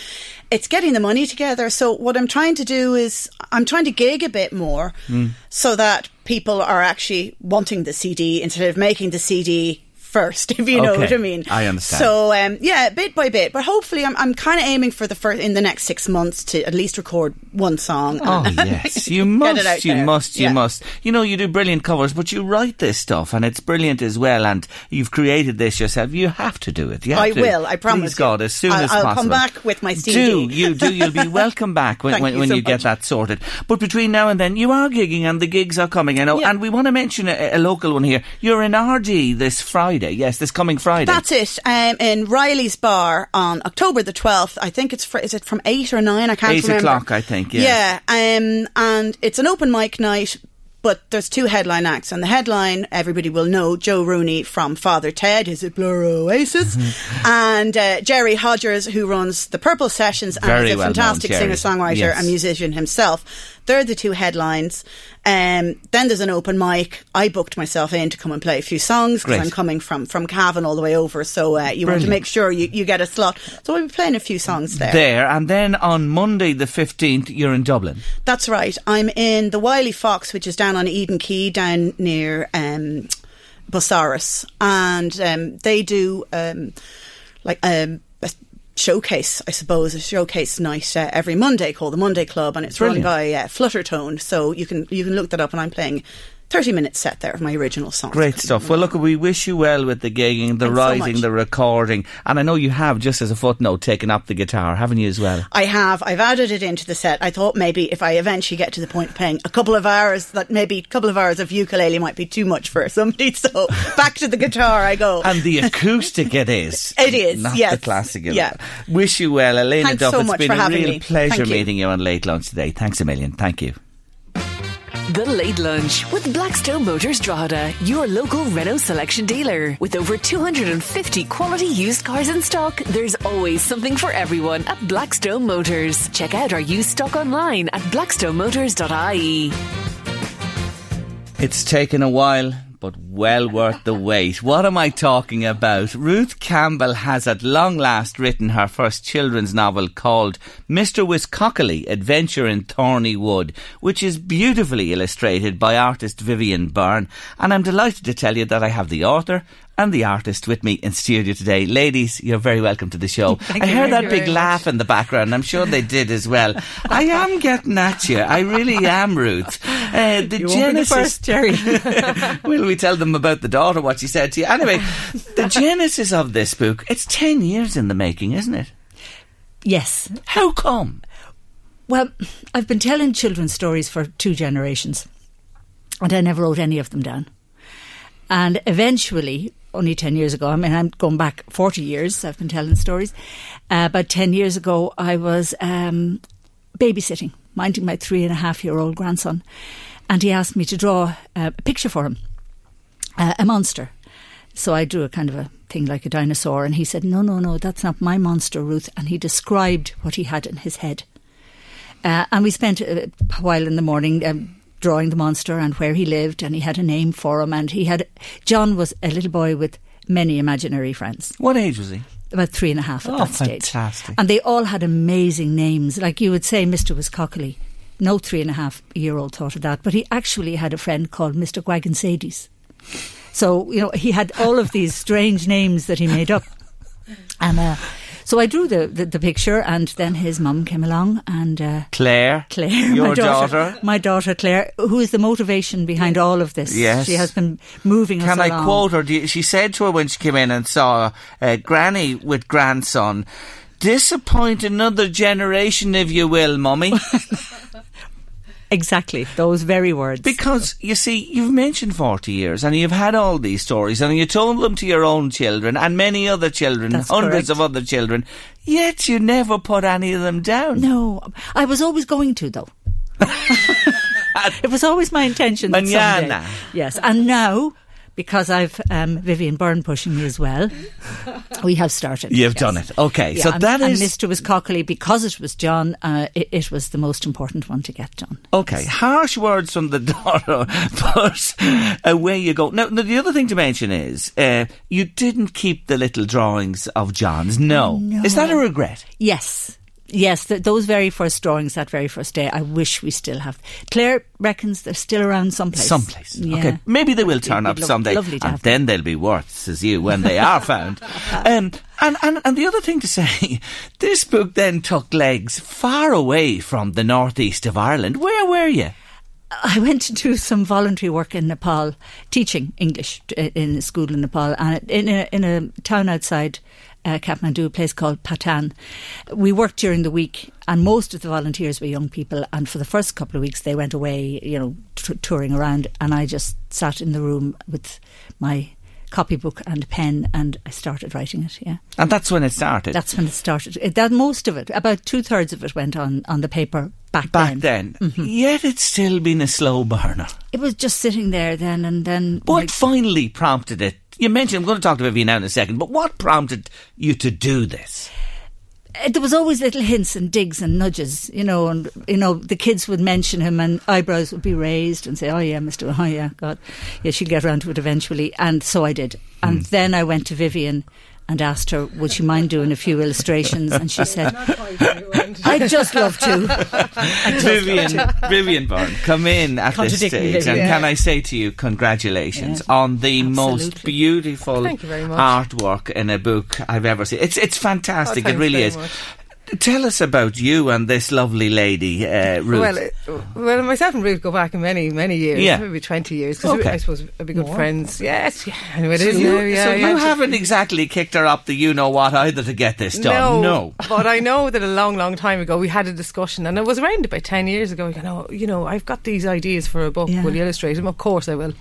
It's getting the money together. So what I'm trying to do is I'm trying to gig a bit more, hmm. so that people are actually wanting the CD instead of making the CD first. If you know Okay, what I mean. I understand. So um, yeah, bit by bit, but hopefully I'm I'm kind of aiming for the first in the next six months to at least record one song. Oh yes, you must, you there. must, you Yeah. must. You know, you do brilliant covers, but you write this stuff, and it's brilliant as well. And you've created this yourself. You have to do it. I to. will, I promise. God, as soon I'll- as I'll come back with my CD. Do you do? You'll be welcome back when when, you when so you get that sorted. But between now and then, you are gigging, and the gigs are coming. I know, Yeah. and we want to mention a, a local one here. You're in Ardee this Friday. Yes, this coming Friday. That's it. Um, in Riley's Bar on October the twelfth. I think it's fr- is it from eight or nine? I can't Eight remember. o'clock, I think, yeah. Yeah. Um, and it's an open mic night. But there's two headline acts, and the headline everybody will know Joe Rooney from Father Ted, is it Blur Oasis, Mm-hmm. and uh, Jerry Hodgers, who runs the Purple Sessions and Very is a well fantastic singer songwriter Yes. and musician himself. They're the two headlines. Um, then there's an open mic. I booked myself in to come and play a few songs because I'm coming from from Cavan all the way over. So uh, you want to make sure you, you get a slot. So we'll be playing a few songs there. there, and then on Monday the fifteenth, you're in Dublin. That's right. I'm in the Wiley Fox, which is down on Eden Quay, down near um, Busáras, and um, they do um, like um, showcase, I suppose, a showcase night uh, every Monday called the Monday Club, and it's Brilliant. run by uh, Fluttertone. So you can you can look that up, and I'm playing. 30 minute set there of my original songs. Great stuff. Well, look, we wish you well with the gigging, the Thanks writing, much. the recording, and I know you have, just as a footnote, taken up the guitar, haven't you as well? I have. I've added it into the set. I thought maybe if I eventually get to the point of playing a couple of hours, that maybe a couple of hours of ukulele might be too much for somebody. So back to the guitar I go. And the acoustic it is. It is, Not yes. the classical. Yeah. Wish you well, Elena Thanks Duff. so it's much been for a having real me. pleasure Thank you. meeting you on Late Lunch today. Thanks a million. Thank you. The Late Lunch with Blackstone Motors Drogheda, your local Renault selection dealer. With over 250 quality used cars in stock, there's always something for everyone at Blackstone Motors. Check out our used stock online at blackstonemotors.ie. It's taken a while, but well worth the wait. What am I talking about? Ruth Campbell has at long last written her first children's novel called Mr. Wiscockily Adventure in Thorny Wood, which is beautifully illustrated by artist Vivian Byrne. And I'm delighted to tell you that I have the author and the artist with me in studio today. Ladies, you're very welcome to the show. I you, heard thank that big laugh in the background. I'm sure they did as well. I am getting at you. I really am, Ruth. Uh, the You be the genesis, first, Jerry. Will we tell them about the daughter, what she said to you? Anyway, the genesis of this book, it's 10 years in the making, isn't it? Yes. How come? Well, I've been telling children's stories for two generations, and I never wrote any of them down. And eventually, only 10 years ago, I mean, I'm going back 40 years, I've been telling stories. Uh, about 10 years ago, I was um, babysitting, minding my three and a half year old grandson. And he asked me to draw uh, a picture for him, uh, a monster. So I drew a kind of a thing like a dinosaur. And he said, No, no, no, that's not my monster, Ruth. And he described what he had in his head. Uh, and we spent a while in the morning um, drawing the monster and where he lived, and he had a name for him. And he had John was a little boy with many imaginary friends. What age was he? About three and a half at Oh, that stage. fantastic. And they all had amazing names. Like you would say, Mr. Wiscockily. No three and a half year old thought of that. But he actually had a friend called Mr. Sadies. So, you know, he had all of these strange names that he made up. And uh, So I drew the, the, the picture, and then his mum came along, and uh, Claire, Claire, your my daughter, daughter. my daughter Claire, who is the motivation behind all of this. Yes. she has been moving Can I along. quote her? You- She said to her when she came in and saw uh, Granny with grandson, disappoint another generation, if you will, mummy. Exactly those very words. Because, you see, you've mentioned 40 years and you've had all these stories and you told them to your own children and many other children, That's hundreds correct. of other children, yet you never put any of them down. no, I was always going to though. it was always my intention. Manana. someday- Yes, and now because I've um, Vivian Byrne pushing me as well, we have started. You've yes. done it. Okay, Yeah, so and, that and is- Mr. was Cockily because it was John. Uh, it, it was the most important one to get done. Okay, harsh words from the daughter, but away you go. Now, now, the other thing to mention is uh, you didn't keep the little drawings of John's. No. No. Is that a regret? Yes. Yes, th- those very first drawings, that very first day, I wish we still have. Claire reckons they're still around someplace. Someplace. Yeah. Okay, maybe they will turn up lo- someday, lovely to and have them. then they'll be worth, says you, when they are found. um, and, and and the other thing to say, this book then took legs far away from the northeast of Ireland. Where were you? I went to do some voluntary work in Nepal, teaching English in a school in Nepal, and in a, in a town outside uh, Kathmandu, a place called Patan. We worked during the week, and most of the volunteers were young people. And for the first couple of weeks, they went away, you know, t- touring around, and I just sat in the room with my copybook and pen, and I started writing it. Yeah. And that's when it started. That's when it started. It, that most of it, about two thirds of it, went on on the paper back, then. back then. then. Yet it's still been a slow burner. It was just sitting there then, and then What my- finally prompted it? You mentioned, I'm going to talk to Vivian now in a second, but what prompted you to do this? Uh, there was always little hints and digs and nudges, you know, and you know the kids would mention him and eyebrows would be raised and say, "Oh yeah, Mister, oh yeah, God, yeah, she'll get around to it eventually." And so I did, and then I went to Vivian and asked her, would she mind doing a few illustrations, and she said, "I'd just love to." I'd just love Vivian, to. Vivian Byrne, come in at this stage, Vivian. and Yeah. can I say to you, congratulations Yeah. on the most beautiful Thank you very much. artwork in a book I've ever seen. It's it's fantastic. Oh, it really is. much. Tell us about you and this lovely lady, uh, Ruth. Well, it, well, myself and Ruth go back many, many years. Yeah. maybe twenty years. Because Okay. I suppose we'd be good friends. Yes, yeah. Anyway, so is you, now. Yeah, so yeah. you haven't exactly kicked her up the you know what either to get this done. No, but I know that a long, long time ago we had a discussion, and it was around about ten years ago. You know, you know, I've got these ideas for a book. Yeah. Will you illustrate them? Of course I will.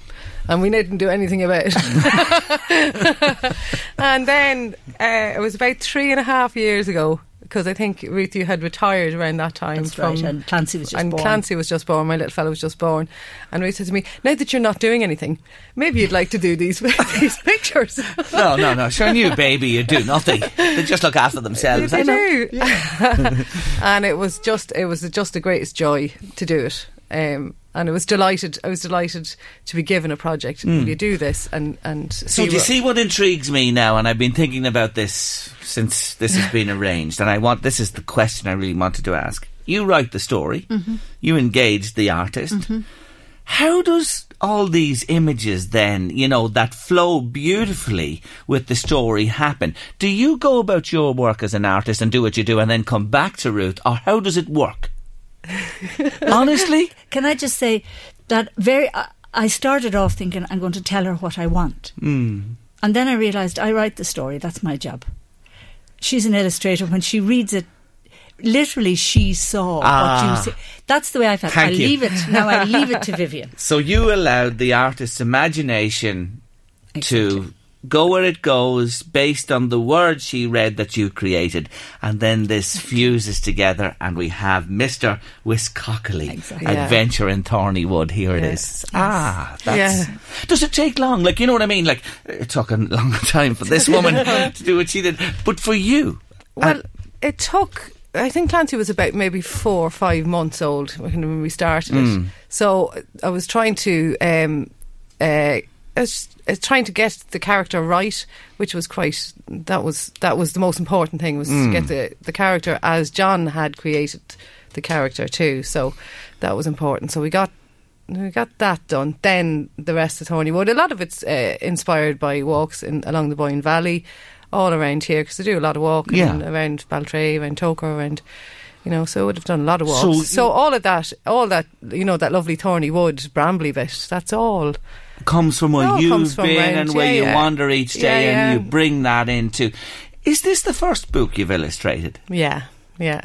And we didn't do anything about it. and then uh, it was about three and a half years ago. Because I think Ruth, you had retired around that time. That's from, right, and Clancy was just and born. Clancy was just born. My little fellow was just born, and Ruth said to me, "Now that you're not doing anything, maybe you'd like to do these these pictures." no, no, no. Sure, you baby, you do nothing. They just look after themselves. They I know. do. and it was just it was just the greatest joy to do it. Um, and I was delighted. I was delighted to be given a project. Hmm. Will you do this? And and So do you see what intrigues me now? And I've been thinking about this since this has been arranged, and I want this is the question I really wanted to ask. You write the story, mm-hmm. you engage the artist. Mm-hmm. How does all these images then, you know, that flow beautifully with the story happen? Do you go about your work as an artist and do what you do and then come back to Ruth, or how does it work? Honestly? Can I just say that very? I I started off thinking I'm going to tell her what I want, Mm. and then I realised I write the story. That's my job. She's an illustrator. When she reads it, literally she saw Ah. what you see. That's the way I felt. I you. leave it now. I leave it to Vivian. So you allowed the artist's imagination to go where it goes based on the words she read that you created, and then this fuses together, and we have Mr. Wiscockley Exactly. Yeah. Adventure in Thorny Wood. Here it is. Ah, that's. Yeah. Does it take long? Like, you know what I mean? Like, it took a long time for this woman to do what she did, but for you. Well, it took. I think Clancy was about maybe four or five months old when we started it. So I was trying to. Um, uh, I was, trying to get the character right, which was quite. That was that was the most important thing was to get the the character as John had created the character too. So that was important. So we got we got that done. Then the rest of Thorny Wood. A lot of it's uh, inspired by walks in, along the Boyne Valley. all around here because I do a lot of walking Yeah. around Baltray, around Toker, around. You know, so I would have done a lot of walks. So So, all of that, all that, you know, that lovely thorny wood, brambly bit, that's all. Comes from where all you've comes from been round, and where yeah, you yeah. wander each day Yeah, yeah. and you bring that into. Is this the first book you've illustrated? Yeah, yeah.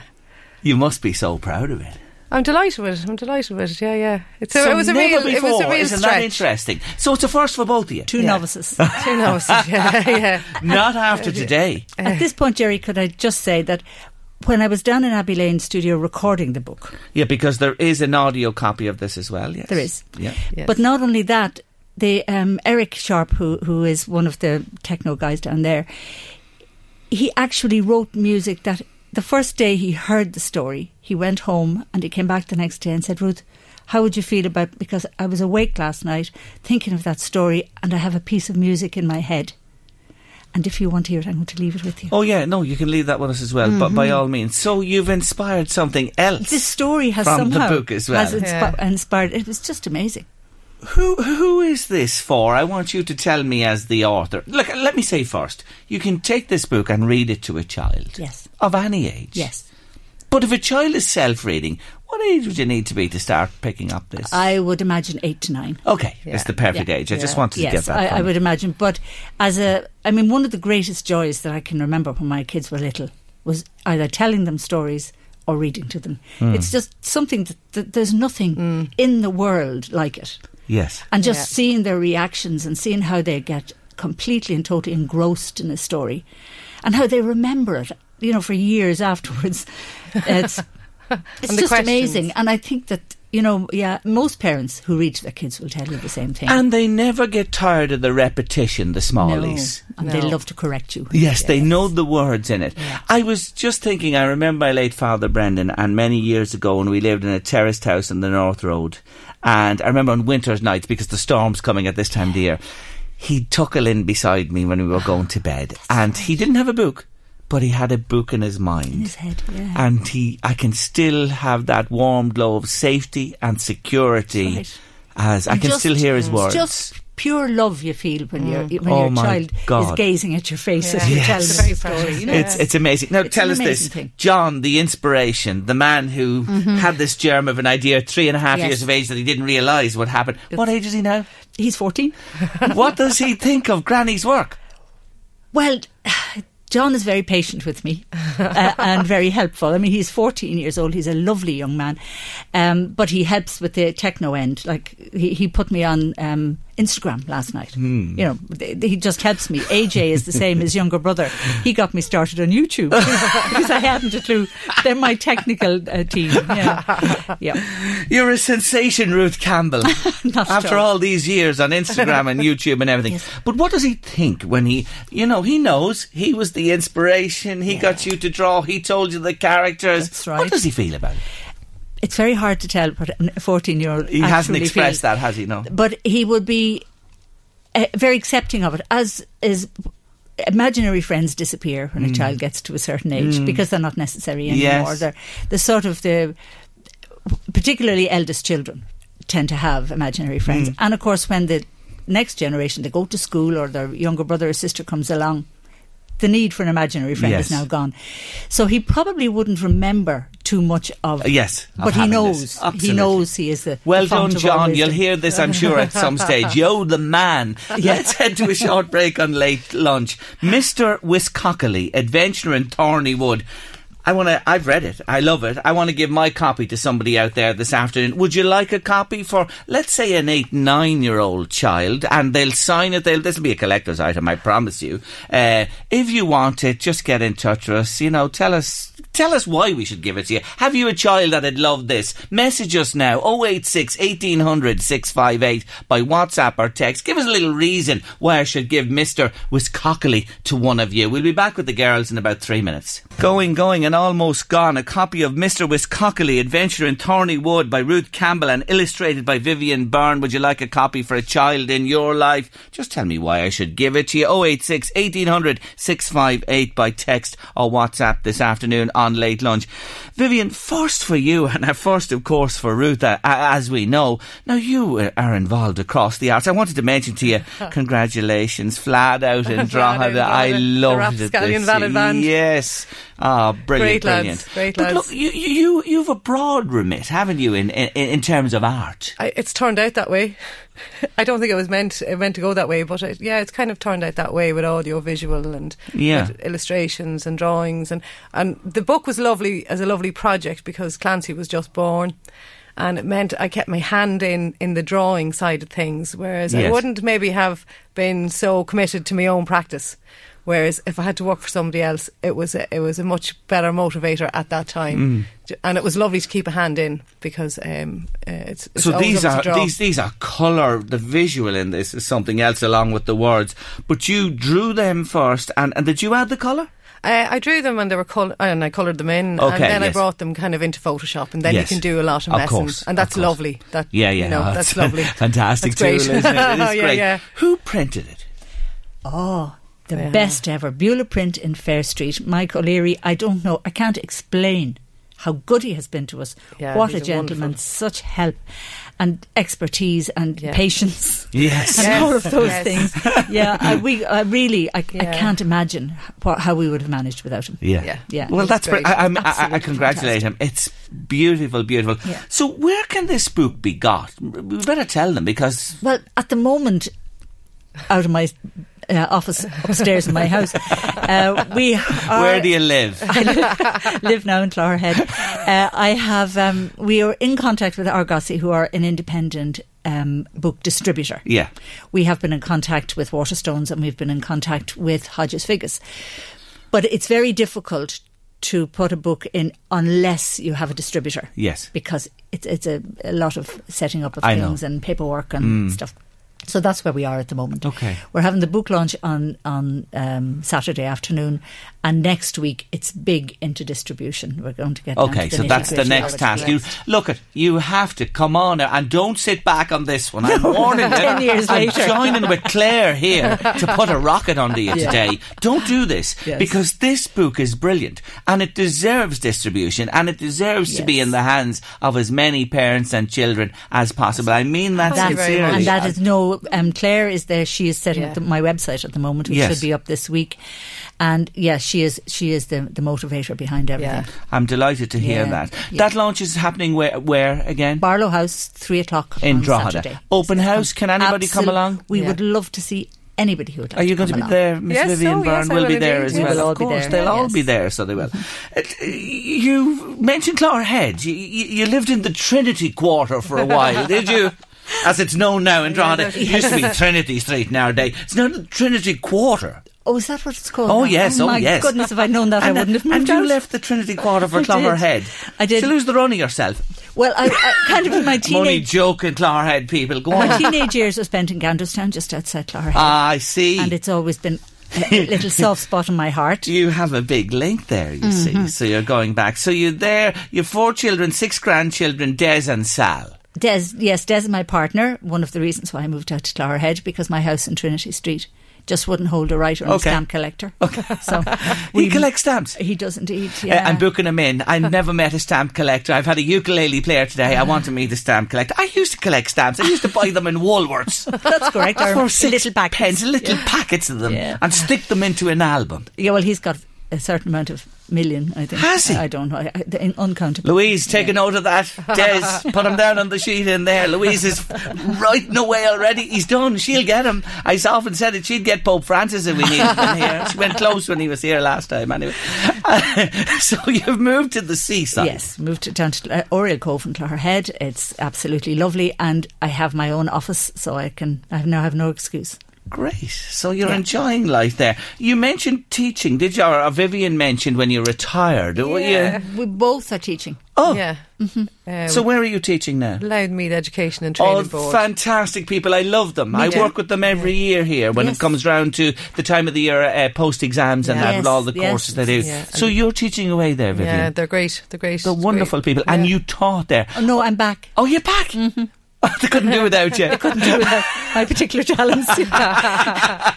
You must be so proud of it. I'm delighted with it. I'm delighted with it. Yeah, yeah. It's a, So it was a never real, before. it was a real Isn't stretch. that interesting? So it's a first for both of you. Two Yeah. novices. Two novices. Yeah, yeah. Not after today. At this point, Jerry, could I just say that when I was down in Abbey Lane studio recording the book, Yeah, because there is an audio copy of this as well. Yes, There is. Yeah. Yes. But not only that, the um, Eric Sharp, who who is one of the techno guys down there, he actually wrote music that the first day he heard the story, he went home and he came back the next day and said, Ruth, how would you feel about because I was awake last night thinking of that story and I have a piece of music in my head. And if you want to hear it, I'm going to leave it with you. Oh yeah, no, you can leave that with us as well. But by all means, so you've inspired something else. This story has from somehow the book as well. has inspi- Yeah. inspired. It was just amazing. Who who is this for? I want you to tell me as the author. Look, let me say first, you can take this book and read it to a child. Yes. Of any age. Yes. But if a child is self-reading, what age would you need to be to start picking up this? I would imagine eight to nine. okay, Yeah. it's the perfect Yeah. age. I just Yeah. wanted to get that. I, I would imagine. But as a, I mean, one of the greatest joys that I can remember when my kids were little was either telling them stories or reading to them. Hmm. It's just something that, that there's nothing in the world like it. Yes. And just Yeah. seeing their reactions and seeing how they get completely and totally engrossed in a story and how they remember it, you know, for years afterwards. It's, it's just questions. amazing. And I think that, you know, yeah, most parents who read to their kids will tell you the same thing. And they never get tired of the repetition, the no, smallies. and they love to correct you. Yes, they know the words in it. I was just thinking, I remember my late father Brendan, and many years ago when we lived in a terraced house on the North Road, and I remember on winter's nights, because the storm's coming at this time of the year, he'd tuckle in beside me when we were going to bed, and he didn't have a book, but he had a book in his mind. In his head, yeah. And he, I can still have that warm glow of safety and security, That's as I can just- still hear his it's words. Just pure love you feel when your when Oh your my child God. is gazing at your face as you're Yes. telling It's them very the story. You know? It's it's amazing. Now It's tell us this, thing. Mm-hmm. John, the inspiration, the man who had this germ of an idea at three and a half Yes. years of age that he didn't realise would happen. What age is he now? He's 14. what does he think of Granny's work? Well, John is very patient with me uh, and very helpful. I mean, he's 14 years old. He's a lovely young man. Um, but he helps with the techno end. Like, he, he put me on um, Instagram last night. Hmm. You know, th- he just helps me. AJ is the same, his younger brother. He got me started on YouTube because I hadn't a clue. They're my technical uh, team. Yeah. yeah. You're a sensation, Ruth Campbell. Not After sure. all these years on Instagram and YouTube and everything. Yes. But what does he think when he, you know, he knows he was the inspiration, he got you to draw, he told you the characters. That's What does he feel about it? It's very hard to tell what a 14 year old He hasn't expressed that, has he? No. but he would be uh, very accepting of it, as is. Imaginary friends disappear when a mm. child gets to a certain age mm. because they're not necessary anymore. Yes. They're the sort of the, particularly eldest children, tend to have imaginary friends, mm. and of course, when the next generation they go to school or their younger brother or sister comes along, the need for an imaginary friend Yes. is now gone. So he probably wouldn't remember too much of. Uh, yes, but he knows. He knows he is the. Well the done, fount of all John. You'll hear this, I'm sure, at some stage. Yo, the man. Let's head to a short break on late lunch. Mr. Wiscockley, adventurer in Thorny Wood. I want to. I've read it. I love it. I want to give my copy to somebody out there this afternoon. Would you like a copy for, let's say, an eight, nine-year-old child, and they'll sign it. They'll. This will be a collector's item. I promise you. Uh, if you want it, just get in touch with us. You know, tell us. Tell us why we should give it to you. Have you a child that'd love this? Message us now 086 1800 658 by WhatsApp or text. Give us a little reason why I should give Mr. Wiscockley to one of you. We'll be back with the girls in about three minutes. Going, going, and and Almost Gone, a copy of Mr. Wiscockley, Adventure in Thorny Wood by Ruth Campbell and illustrated by Vivian Byrne. Would you like a copy for a child in your life? Just tell me why I should give it to you. 086 1800 658 by text or WhatsApp this afternoon on late lunch. Vivian, first for you, and first, of course, for Ruth, uh, as we know. Now, you are involved across the arts. I wanted to mention to you, congratulations, flat out in Drogheda. I loved it. Yes. Ah, brilliant, great brilliant. Lads, great but lads. look, you, you, you've a broad remit, haven't you, in, in, in terms of art? I, it's turned out that way. I don't think it was meant it meant to go that way, but it, yeah, it's kind of turned out that way with audio, visual, and yeah. illustrations and drawings, and and the book was lovely as a lovely project because Clancy was just born. And it meant I kept my hand in in the drawing side of things, whereas Yes. I wouldn't maybe have been so committed to my own practice. Whereas if I had to work for somebody else, it was a, it was a much better motivator at that time, Mm. And it was lovely to keep a hand in because um, uh, it's, it's So these are these these are colour. The visual in this is something else along with the words. But you drew them first, and, and did you add the colour? Uh, I drew them and they were col- and I coloured them in, Okay, and then I brought them kind of into Photoshop, and then Yes. you can do a lot of Of messing, course, and that's course. lovely. That Yeah, yeah, you know, oh, that's it's lovely, fantastic That's great. tool, isn't it? It is yeah, great. yeah. Who printed it? Oh, the Yeah. best ever. Beulah Print in Fair Street. Mike O'Leary, I don't know, I can't explain how good he has been to us. Yeah, what a he's a gentleman, wonderful- such help and expertise and Yeah. patience. Yes. And Yes, all of those yes. things. Yeah, I, we, I really, I, I can't imagine what, how we would have managed without him. Yeah. Yeah. Yeah. Well, It's that's great. great. I, I'm- I, I, I Absolutely congratulate him. It's beautiful, beautiful. Yeah. So, where can this book be got? We better tell them because Well, at the moment, out of my uh, office upstairs in my house, uh, we are. where do you live? I live now in Clogherhead. Uh, I have. Um, we are in contact with Argosy, who are an independent um, book distributor. Yeah. We have been in contact with Waterstones, and we've been in contact with Hodges Figgis. But it's very difficult to put a book in unless you have a distributor. Yes. because it's it's a, a lot of setting up of I know. things and paperwork and stuff. So that's where we are at the moment. Okay. We're having the book launch on on um, Saturday afternoon, and next week it's big into distribution. We're going to get Okay, to so that's the next task. You look at you have to come on and don't sit back on this one. I'm warning you. 10 years I'm later. joining with Claire here to put a rocket under you today. Don't do this Yes. because this book is brilliant and it deserves distribution and it deserves to be in the hands of as many parents and children as possible. I mean that Thank sincerely. And that is no. Um, Claire is there. She is setting Yeah. up the, my website at the moment, which Yes. should be up this week. And yes, she is. She is the, the motivator behind everything. Yeah. I'm delighted to hear Yeah. that. Yeah. That launch is happening where, where again? Barlow House, three o'clock In on Drogheda. Saturday. Open house? Can anybody come along? We Yeah. would love to see anybody who would like Are you to going to be along. there? Miss Yes, Vivian oh, Byrne yes, I will will be there indeed, as well. We will of all be course, there, they'll all yes. be there, so they will. You mentioned Clogherhead. You, you, you lived in the Trinity Quarter for a while, did you? As it's known now in Drogheda. It used to be Trinity Street nowadays. It's now the Trinity Quarter. Oh, is that what it's called? Oh, now? yes, oh, my yes. goodness, if I'd known that, I And, wouldn't have moved and you left the Trinity Quarter for I did. Clogherhead. I did. To lose the run of yourself. Well, I, I kind of in my teenage joking, Clogherhead people. Go my teenage years were spent in Ganderstown, just outside Clogherhead, Ah, I see. and it's always been a a little soft spot in my heart. You have a big link there, you Mm-hmm. see. So you're going back. So you're there, you've four children, six grandchildren, Des and Sal. Des, yes, Des is my partner. One of the reasons why I moved out to Clogherhead because my house in Trinity Street just wouldn't hold a writer and Okay. a stamp collector. Okay. So He collects stamps. He does indeed. Uh, Yeah. I'm booking him in. I've never met a stamp collector. I've had a ukulele player today. I want to meet a stamp collector. I used to collect stamps. I used to buy them in Woolworths. That's correct. Or for six little packets. pence, little packets of them, Yeah. and stick them into an album. Yeah, well, he's got a certain amount of million, I think. Has he? I, don't know. I, I, uncountable. Louise, take a note of that. Des, put him down on the sheet in there. Louise is writing away already. He's done. She'll get him. I often said that she'd get Pope Francis if we needed him here. She went close when he was here last time, anyway. so you've moved to the seaside. Yes, moved to- down to uh, Oriel Cove in Clogherhead. It's absolutely lovely, and I have my own office, so I can I now have no excuse. Great. So you're enjoying life there. You mentioned teaching, did you? Or Vivian mentioned when you retired. were you- Yeah. We both are teaching. Oh, Yeah. Um, so where are you teaching now? Louth Meath Education and Oh, Training Board. fantastic people. I love them. I too. work with them every year here when Yes. it comes round to the time of the year, uh, post exams and Yeah. that, with all the yes. courses they do. Yeah, So you're teaching away there, Vivian. yeah, they're great. They're great. They're It's great. wonderful people. And you taught there. Oh, no, I'm back. Oh, you're back? Mm-hmm. they couldn't do without you. They couldn't do without my particular talents.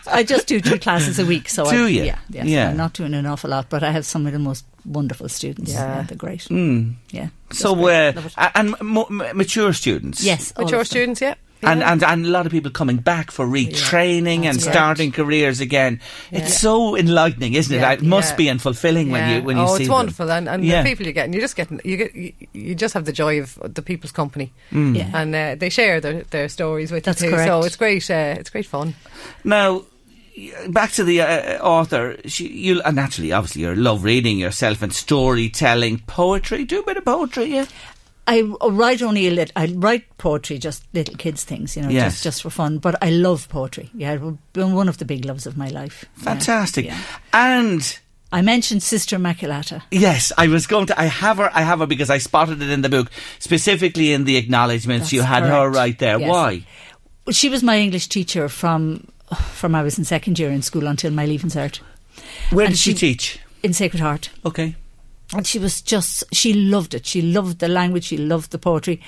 I just do two classes a week, so Do I, you? Yeah, yes, Yeah. I'm not doing an awful lot, but I have some of the most wonderful students. Yeah. they're great. Mm. Yeah. So, uh, a- and mo- m- mature students. Yes, Mature students, yeah. And, Yeah. and and a lot of people coming back for retraining and That's right. starting careers again. It's so enlightening, isn't it? Yeah. It must Yeah. be and fulfilling when Yeah. you when you see it. oh, see it's them. wonderful, and, and Yeah. the people you get, and you just get you get you, you just have the joy of the people's company, Mm. Yeah. and uh, they share their, their stories with That's you too. So it's great. Uh, it's great fun. Now, back to the uh, author. She, you and naturally, obviously, you love reading yourself and storytelling, poetry. Do a bit of poetry, yeah. I uh, write only a lit. I write poetry, just little kids things, you know, Yes. just just for fun. But I love poetry. Yeah, it's been one of the big loves of my life. Fantastic. Yeah. And I mentioned Sister Immaculata. yes, I was going to. I have her. I have her because I spotted it in the book, specifically in the acknowledgements. That's you had her right there. Yes. Why? She was my English teacher from from I was in second year in school until my leaving cert Where And did she, she- teach? in Sacred Heart. Okay. And she was just she loved it she loved the language she loved the poetry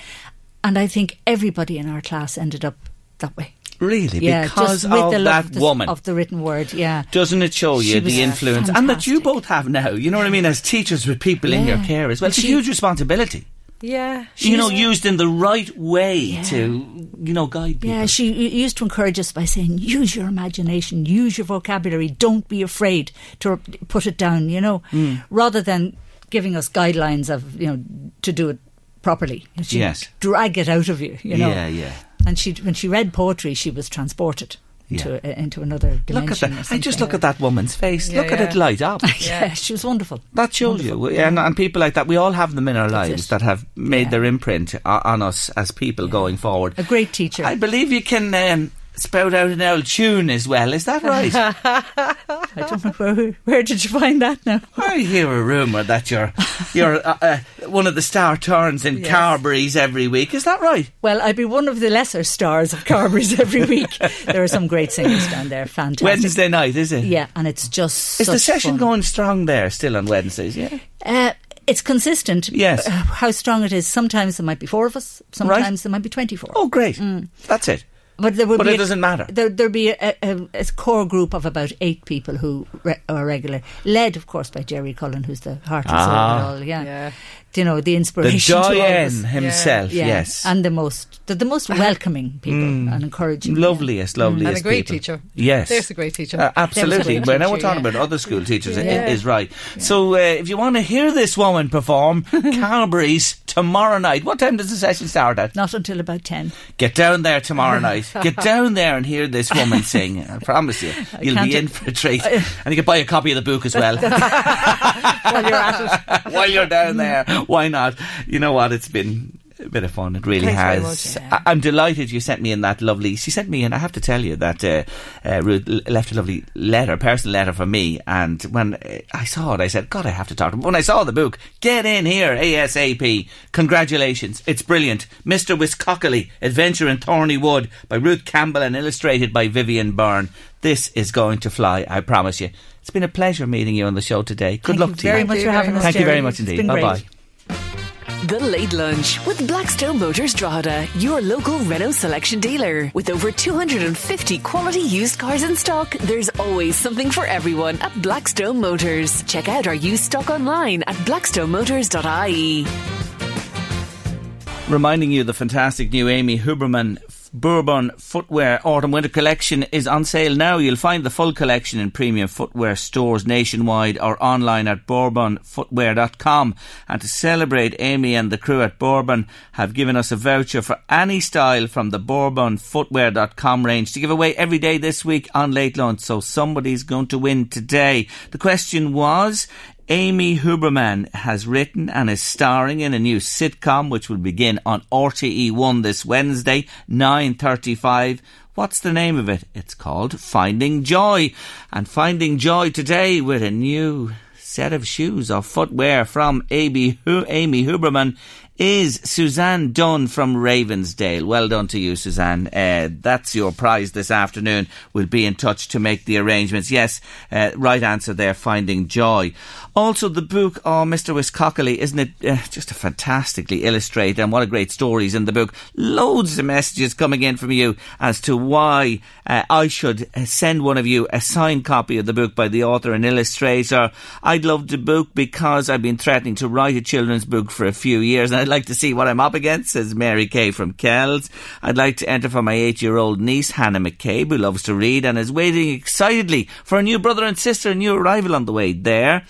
and i think everybody in our class ended up that way Really? yeah because just with of the that woman. of the written word yeah Doesn't it show you She the influence and that you both have now? You know what I mean? As teachers with people in your care as well, it's a huge responsibility. Yeah, you know, used in the right way Yeah. to you know guide people. yeah she used to encourage us by saying use your imagination use your vocabulary don't be afraid to put it down you know Hmm. rather than giving us guidelines of you know to do it properly she'd Yes. drag it out of you you know Yeah, yeah. and she when she read poetry she was transported into, uh, into another dimension Look at that! I just look at that woman's face. Yeah, look at yeah. it light up. yeah, she was wonderful. That shows you, and, and people like that, we all have them in our lives that have made Yeah. their imprint on us as people going forward. A great teacher. I believe you can um, spout out an old tune as well. Is that right? I don't know where, where did you find that now? I hear a rumour that you're you're uh, uh, one of the star turns in Carberry's every week. Is that right? Well, I'd be one of the lesser stars of Carberry's every week. There are some great singers down there. Fantastic. Wednesday night, is it? Yeah, and it's just Is the session fun. going strong there still on Wednesdays? Yeah. Uh, it's consistent. Yes. Uh, how strong it is. Sometimes there might be four of us. Sometimes there might be twenty-four. Oh, great. That's it. But there would But be it a- doesn't matter. There, there'd be a, a, a core group of about eight people who re- are regular, led, of course, by Jerry Cullen, who's the heart and soul Ah. of it all. Yeah. Yeah. you know, the The inspiration. to all of Doyen us. himself, Yeah. yes. and the most, the, the most welcoming people and encouraging. yeah. Loveliest, loveliest. and a great people. teacher. Yes. There's a great teacher. Uh, absolutely. great Well, now we're talking yeah. about other school teachers. It Yeah. is right. So, uh, if you want to hear this woman perform, Carberry's tomorrow night. What time does the session start at? Not until about ten. Get down there tomorrow night. Get down there and hear this woman sing. I promise you, you'll can't be in for a treat. And you can buy a copy of the book as well. While you're at it. While you're down there, why not? You know what? It's been bit of fun. It really Thanks has. much. I- I'm delighted you sent me in that lovely. She sent me in. I have to tell you that uh, uh, Ruth left a lovely letter, personal letter for me. And when uh, I saw it, I said, "God, I have to talk to him." When I saw the book, get in here ASAP. Congratulations, it's brilliant, Mister Wiscockley, Adventure in Thorny Wood by Ruth Campbell and illustrated by Vivian Byrne. This is going to fly. I promise you. It's been a pleasure meeting you on the show today. Good Thank luck you to very you. much for having us. Thank you very much It's indeed. been Bye great. bye. The Late Lunch with Blackstone Motors Drogheda, your local Renault selection dealer. With over 250 quality used cars in stock, there's always something for everyone at Blackstone Motors. Check out our used stock online at blackstonemotors.ie. reminding you the fantastic new Amy Huberman Bourbon Footwear Autumn Winter Collection is on sale now. You'll find the full collection in premium footwear stores nationwide or online at bourbonfootwear.com. And to celebrate, Amy and the crew at Bourbon have given us a voucher for any style from the bourbonfootwear.com range to give away every day this week on Late Lunch. So somebody's going to win today. The question was, Amy Huberman has written and is starring in a new sitcom which will begin on RTE1 this Wednesday, 9.35. What's the name of it? It's called Finding Joy. And Finding Joy today with a new set of shoes or footwear from Amy, Amy Huberman is Suzanne Dunn from Ravensdale. Well done to you, Suzanne. Uh, that's your prize this afternoon. We'll be in touch to make the arrangements. Yes, uh, right answer there, Finding Joy. Also, the book, oh, Mr. Wiscockley, isn't it uh, just a fantastically illustrated and what a great stories in the book. Loads of messages coming in from you as to why uh, I should uh, send one of you a signed copy of the book by the author and illustrator. I'd love the book because I've been threatening to write a children's book for a few years and I'd like to see what I'm up against, says Mary Kay from Kells. I'd like to enter for my eight year old niece, Hannah McCabe, who loves to read and is waiting excitedly for a new brother and sister, a new arrival on the way there.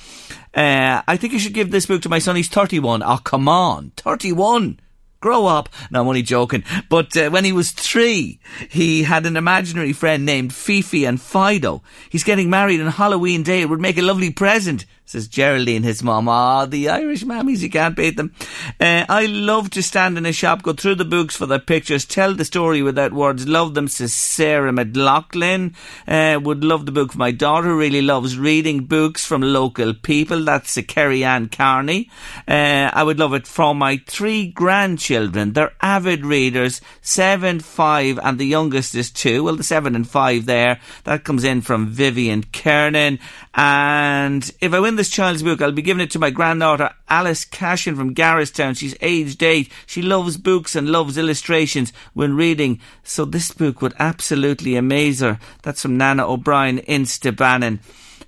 Uh, I think you should give this book to my son. He's 31. Oh, come on. 31. Grow up. No, I'm only joking. But uh, when he was three, he had an imaginary friend named Fifi and Fido. He's getting married on Halloween Day. It would make a lovely present says Geraldine, his mum. Ah, the Irish mammies, you can't beat them. Uh, I love to stand in a shop, go through the books for the pictures, tell the story without words. Love them, says Sarah McLaughlin. Uh, would love the book for my daughter, really loves reading books from local people. That's uh, Kerry Ann Carney. Uh, I would love it for my three grandchildren. They're avid readers, seven, five, and the youngest is two. Well, the seven and five there. That comes in from Vivian Kernan. And if I win this child's book, I'll be giving it to my granddaughter, Alice Cashin from Garristown. She's aged eight. She loves books and loves illustrations when reading. So this book would absolutely amaze her. That's from Nana O'Brien in Stabannon.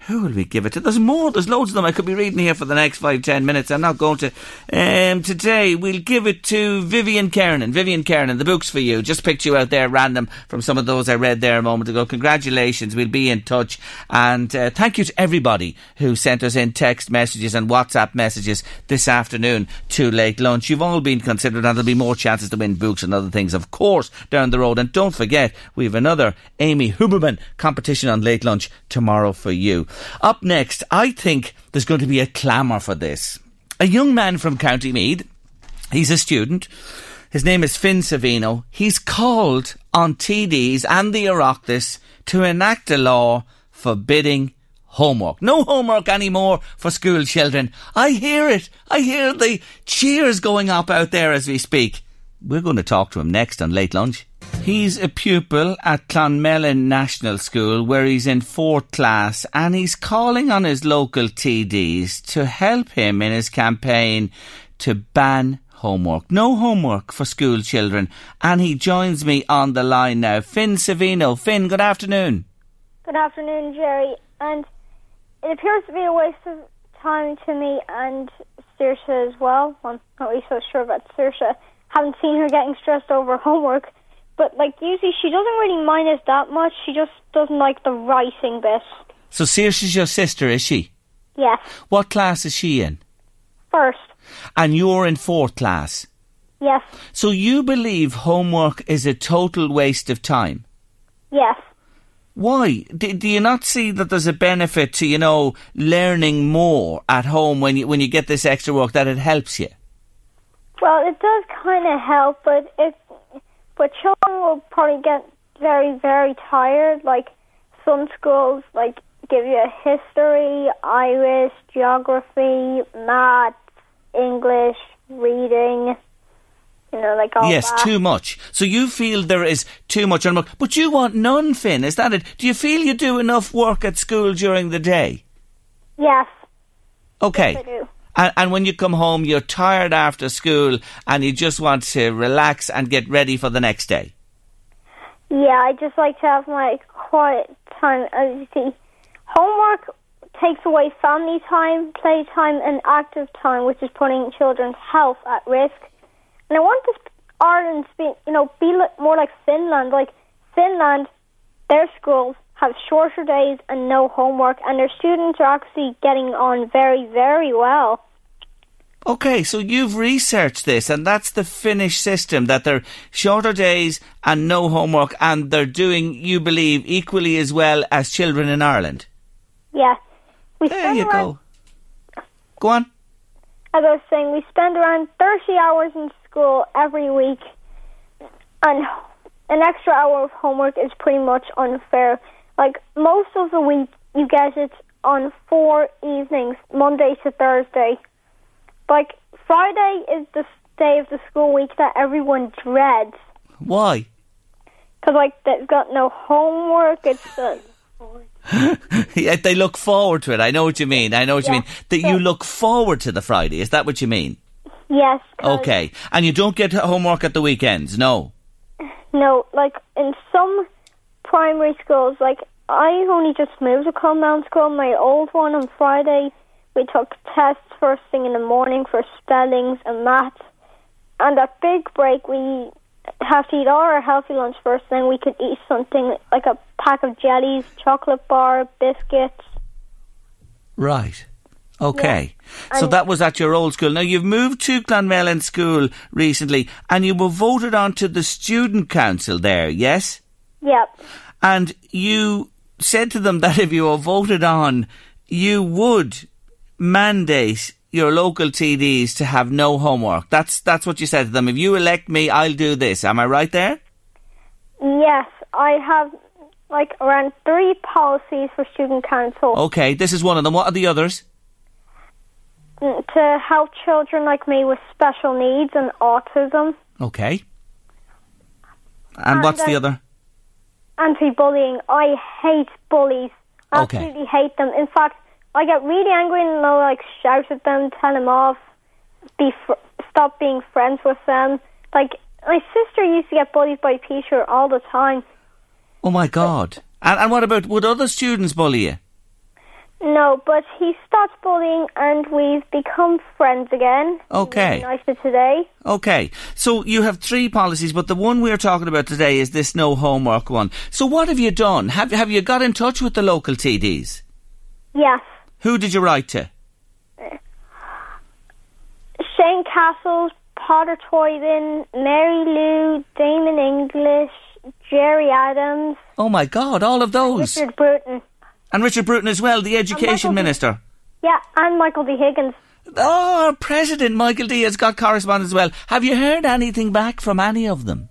Who will we give it to? There's more. There's loads of them. I could be reading here for the next five, ten minutes. I'm not going to. Um, today, we'll give it to Vivian Kernan. Vivian Kernan, the book's for you. Just picked you out there random from some of those I read there a moment ago. Congratulations. We'll be in touch. And uh, thank you to everybody who sent us in text messages and WhatsApp messages this afternoon to late lunch. You've all been considered, and there'll be more chances to win books and other things, of course, down the road. And don't forget, we have another Amy Huberman competition on late lunch tomorrow for you. Up next, I think there's going to be a clamour for this. A young man from County Meath, he's a student. His name is Finn Savino. He's called on TDs and the Oireachtas to enact a law forbidding homework. No homework anymore for school children. I hear it. I hear the cheers going up out there as we speak. We're going to talk to him next on Late Lunch. He's a pupil at Clonmellon National School where he's in fourth class and he's calling on his local TDs to help him in his campaign to ban homework. No homework for school children. And he joins me on the line now. Finn Savino. Finn, good afternoon. Good afternoon, Jerry. And it appears to be a waste of time to me and Saoirse as well. I'm not really so sure about Saoirse. Haven't seen her getting stressed over homework. But like usually she doesn't really mind it that much. She just doesn't like the writing bit. So Saoirse's your sister, is she? Yes. What class is she in? First. And you're in fourth class? Yes. So you believe homework is a total waste of time? Yes. Why? Do, do, you not see that there's a benefit to, you know, learning more at home when you, when you get this extra work, that it helps you? Well, it does kind of help, but it, but children will probably get very, very tired. Like some schools, like give you a history, Irish, geography, maths, English, reading. You know, like all yes, that. too much. So you feel there is too much on but you want none, Finn. Is that it? Do you feel you do enough work at school during the day? Yes. Okay. Yes, I do. And, and, when you come home, you're tired after school and you just want to relax and get ready for the next day. Yeah, I just like to have my quiet time. As you see, homework takes away family time, play time, and active time, which is putting children's health at risk. And I want this Ireland to be, you know, be more like Finland. Like Finland, their schools have shorter days and no homework, and their students are actually getting on very, very well. Okay, so you've researched this, and that's the Finnish system that they're shorter days and no homework, and they're doing, you believe, equally as well as children in Ireland. Yeah, we there you around, go. Go on. As I was saying, we spend around thirty hours in school every week, and an extra hour of homework is pretty much unfair. Like most of the week, you get it on four evenings, Monday to Thursday. Like Friday is the day of the school week that everyone dreads Why? because like they've got no homework. It's yeah, they look forward to it. I know what you mean. I know what you mean. That you look forward to the Friday. Is that what you mean? Yes. Okay. And you don't get homework at the weekends? No. No, like in some primary schools, like I only just moved to Clonmount School. My old one on Friday, we took tests first thing in the morning for spellings and maths. And at big break, we have to eat all our healthy lunch first. Then we could eat something like a pack of jellies, chocolate bar, biscuits. Right. Okay. So And- that was at your old school. Now you've moved to Clonmellon School recently and you were voted on to the student council there, yes? Yep. And you said to them that if you were voted on, you would mandate your local TDs to have no homework. That's that's what you said to them. If you elect me, I'll do this. Am I right there? Yes, I have like around three policies for student council. Okay, this is one of them. What are the others? Mm, to help children like me with special needs and autism, Okay. And And what's the other? Anti-bullying. I hate bullies. Okay. Absolutely hate them. In fact, I get really angry and I'll like shout at them, tell them off, be fr- stop being friends with them. Like my sister used to get bullied by Peter all the time. Oh my God. And, and what about, would other students bully you? No, but he stopped bullying and we've become friends again. Okay. Nicer today. Okay. So you have three policies, but the one we're talking about today is this no homework one. So what have you done? Have, have you got in touch with the local TDs? Yes. Who did you write to? Shane Cassells, Peadar Tóibín, Mary Lou, Damien English, Gerry Adams, Oh my God, all of those. Richard Bruton. And Richard Bruton as well, the education minister. Yeah, and Michael D. Higgins. Oh, our President Michael D has got correspondence as well. Have you heard anything back from any of them?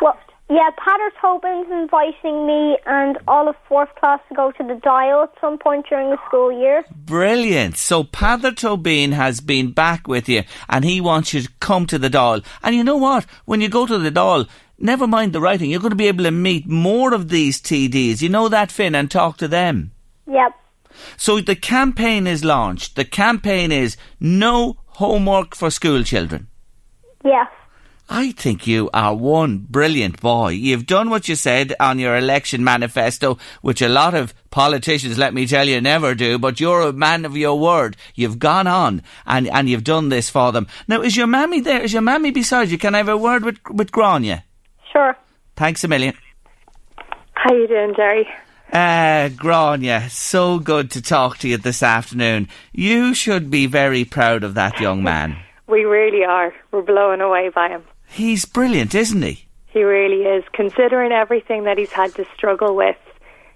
Well, yeah, Peadar Tóibín's inviting me and all of fourth class to go to the Dáil at some point during the school year. Brilliant. So Peadar Tóibín has been back with you and he wants you to come to the Dáil. And you know what? When you go to the Dáil, never mind the writing, you're going to be able to meet more of these TDs. You know that, Finn, and talk to them. Yep. So the campaign is launched. The campaign is no homework for school children. Yes. I think you are one brilliant boy. You've done what you said on your election manifesto, which a lot of politicians, let me tell you, never do, but you're a man of your word. You've gone on and, and you've done this for them. Now, is your mammy there? Is your mammy beside you? Can I have a word with, with Grania? Sure. Thanks a million. How you doing, Jerry? Uh, Grania, so good to talk to you this afternoon. You should be very proud of that young man. We really are. We're blown away by him. He's brilliant, isn't he? He really is. Considering everything that he's had to struggle with,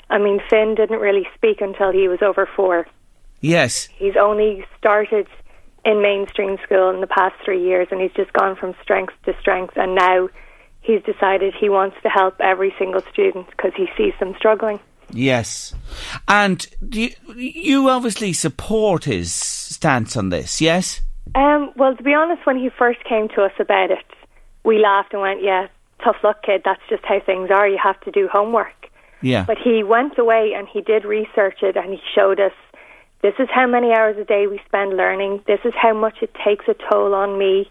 I mean, Finn didn't really speak until he was over four. Yes. He's only started in mainstream school in the past three years, and he's just gone from strength to strength. And now he's decided he wants to help every single student because he sees them struggling. Yes. And do you, you obviously support his stance on this, yes? Um, well, to be honest, when he first came to us about it, we laughed and went, "Yeah, tough luck, kid. That's just how things are. You have to do homework." Yeah. But he went away and he did research it and he showed us this is how many hours a day we spend learning. This is how much it takes a toll on me.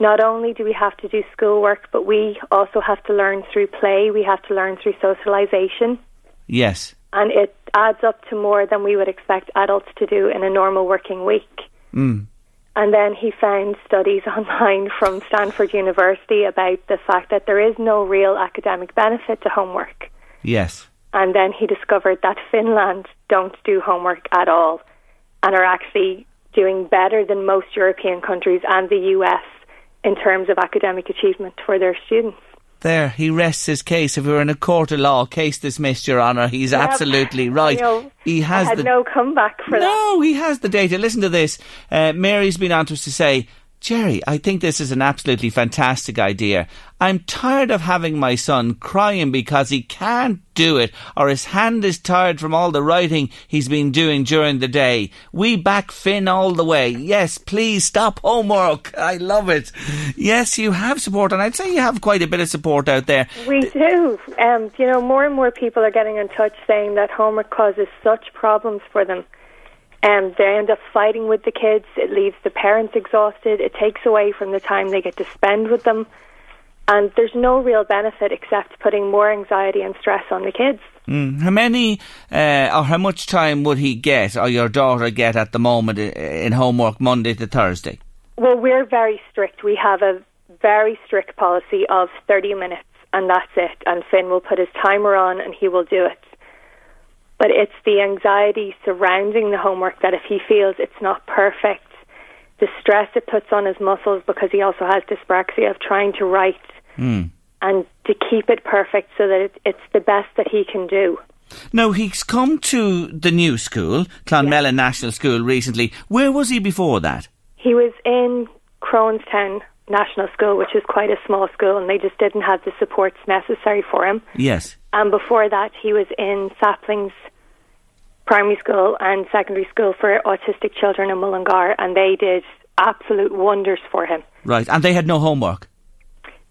Not only do we have to do schoolwork, but we also have to learn through play. We have to learn through socialization. Yes. And it adds up to more than we would expect adults to do in a normal working week. Mm. And then he found studies online from Stanford University about the fact that there is no real academic benefit to homework. Yes. And then he discovered that Finland don't do homework at all and are actually doing better than most European countries and the US in terms of academic achievement for their students. There, he rests his case. If we were in a court of law, case dismissed, Your Honour. He's Yep. absolutely right. He has I had the no comeback for that. no. He has the data. Listen to this. Uh, Mary's been on to us to say Jerry, I think this is an absolutely fantastic idea. I'm tired of having my son crying because he can't do it or his hand is tired from all the writing he's been doing during the day. We back Finn all the way. Yes, please stop homework. I love it. Yes, you have support, and I'd say you have quite a bit of support out there. We do. Um, you know, more and more people are getting in touch saying that homework causes such problems for them. Um, they end up fighting with the kids. It leaves the parents exhausted. It takes away from the time they get to spend with them. And there's no real benefit except putting more anxiety and stress on the kids. Mm. How many uh, or how much time would he get or your daughter get at the moment in homework Monday to Thursday? Well, we're very strict. We have a very strict policy of 30 minutes and that's it. And Finn will put his timer on and he will do it. But it's the anxiety surrounding the homework that if he feels it's not perfect, the stress it puts on his muscles because he also has dyspraxia of trying to write mm. and to keep it perfect so that it, it's the best that he can do. Now, he's come to the new school, Clonmel National School, recently. Where was he before that? He was in Cronestown National School, which is quite a small school, and they just didn't have the supports necessary for him. Yes. And before that, he was in Saplings Primary School and Secondary School for Autistic Children in Mullingar, and they did absolute wonders for him. Right, and they had no homework?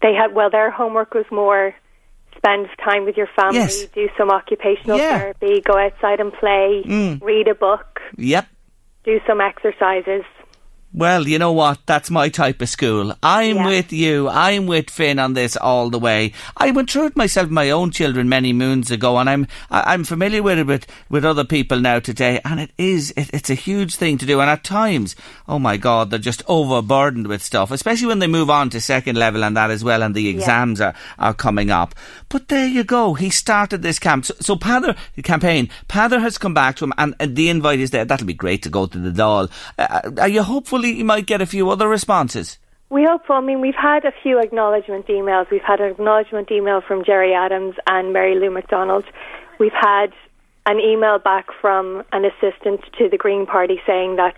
They had, well, their homework was more spend time with your family, Yes. do some occupational Yeah. therapy, go outside and play, Mm. read a book, Yep. do some exercises. Well, you know what? That's my type of school. I'm with you. I'm with Finn on this all the way. I went through it myself, my own children, many moons ago, and I'm I'm familiar with it with, with other people now today. And it is it, it's a huge thing to do. And at times, oh my God, they're just overburdened with stuff, especially when they move on to second level and that as well, and the exams are are coming up. But there you go. He started this camp. So, so Peadar campaign. Peadar has come back to him, and, and the invite is there. That'll be great to go to the Dáil. Uh, are you hopeful you might get a few other responses? We hope so. I mean, we've had a few acknowledgement emails. We've had an acknowledgement email from Gerry Adams and Mary Lou McDonald. We've had an email back from an assistant to the Green Party saying that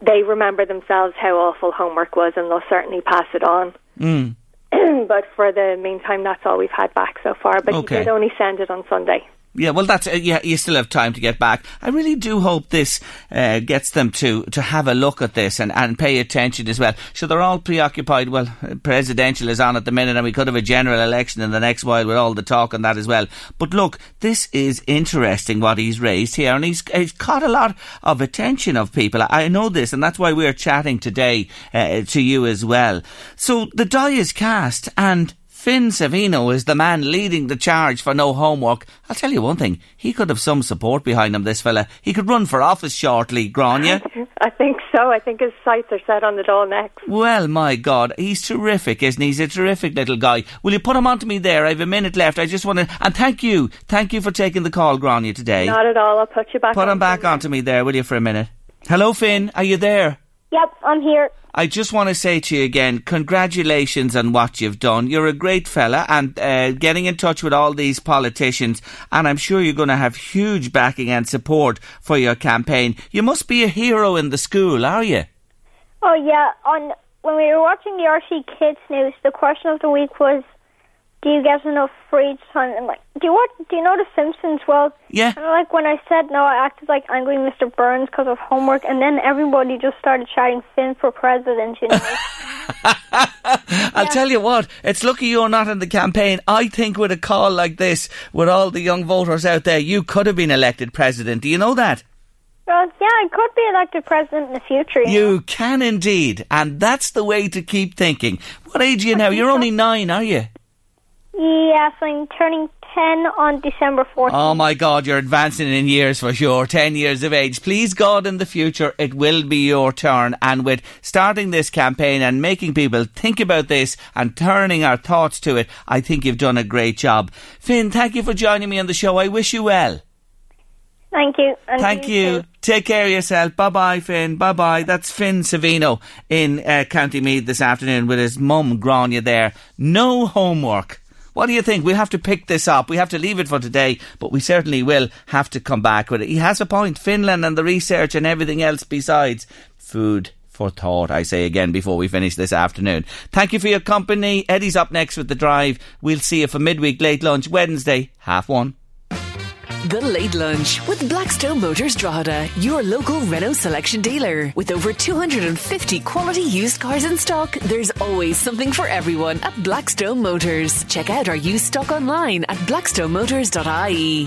they remember themselves how awful homework was and they'll certainly pass it on. Mm. but for the meantime, that's all we've had back so far. But Okay. he did only send it on Sunday. Yeah, well, that's uh, yeah. You still have time to get back. I really do hope this uh, gets them to to have a look at this and, and pay attention as well. So they're all preoccupied. Well, uh, presidential is on at the minute, and we could have a general election in the next while with all the talk on that as well. But look, this is interesting what he's raised here, and he's he's caught a lot of attention of people. I know this, and that's why we're chatting today uh, to you as well. So the die is cast, and. Finn Savino is the man leading the charge for no homework. I'll tell you one thing, he could have some support behind him, this fella. He could run for office shortly, Grania. I think so. I think his sights are set on the Dáil next. Well, my God, he's terrific, isn't he? He's a terrific little guy. Will you put him on to me there? I have a minute left. I just want to... And thank you. Thank you for taking the call, Grania, today. Not at all. I'll put you back Put on. him back onto me there, will you, for a minute? Hello, Finn. Are you there? Yep, I'm here. I just want to say to you again, congratulations on what you've done. You're a great fella and uh, getting in touch with all these politicians and I'm sure you're going to have huge backing and support for your campaign. You must be a hero in the school, are you? Oh yeah, on when we were watching the RC Kids news, the question of the week was, "Do you get enough free time?" And like, do you what? Do you know the Simpsons? Well, yeah. Like when I said no, I acted like angry Mr. Burns because of homework, and then everybody just started shouting "Finn for president." You know. I'll tell you what, it's lucky you're not in the campaign. I think with a call like this, with all the young voters out there, you could have been elected president. Do you know that? well, yeah, I could be elected president in the future. You know? You can indeed, and that's the way to keep thinking. What age are you now? You're only nine, are you? Yes, I'm turning ten on December fourth. Oh my God, you're advancing in years for sure. Ten years of age. Please God, in the future, it will be your turn. And with starting this campaign and making people think about this and turning our thoughts to it, I think you've done a great job. Finn, thank you for joining me on the show. I wish you well. Thank you. And Thank you. Take care of yourself. Bye bye, Finn. Bye bye. That's Finn Savino in uh, County Meath this afternoon with his mum, Grania, there. No homework. What do you think? We'll have to pick this up. We have to leave it for today, but we certainly will have to come back with it. He has a point. Finland and the research and everything else besides food. for thought, I say again before we finish this afternoon. Thank you for your company. Eddie's up next with the drive. We'll see you for midweek late lunch Wednesday, half one. The Late Lunch with Blackstone Motors Drogheda, your local Renault selection dealer. With over 250 quality used cars in stock, there's always something for everyone at Blackstone Motors. Check out our used stock online at blackstonemotors.ie.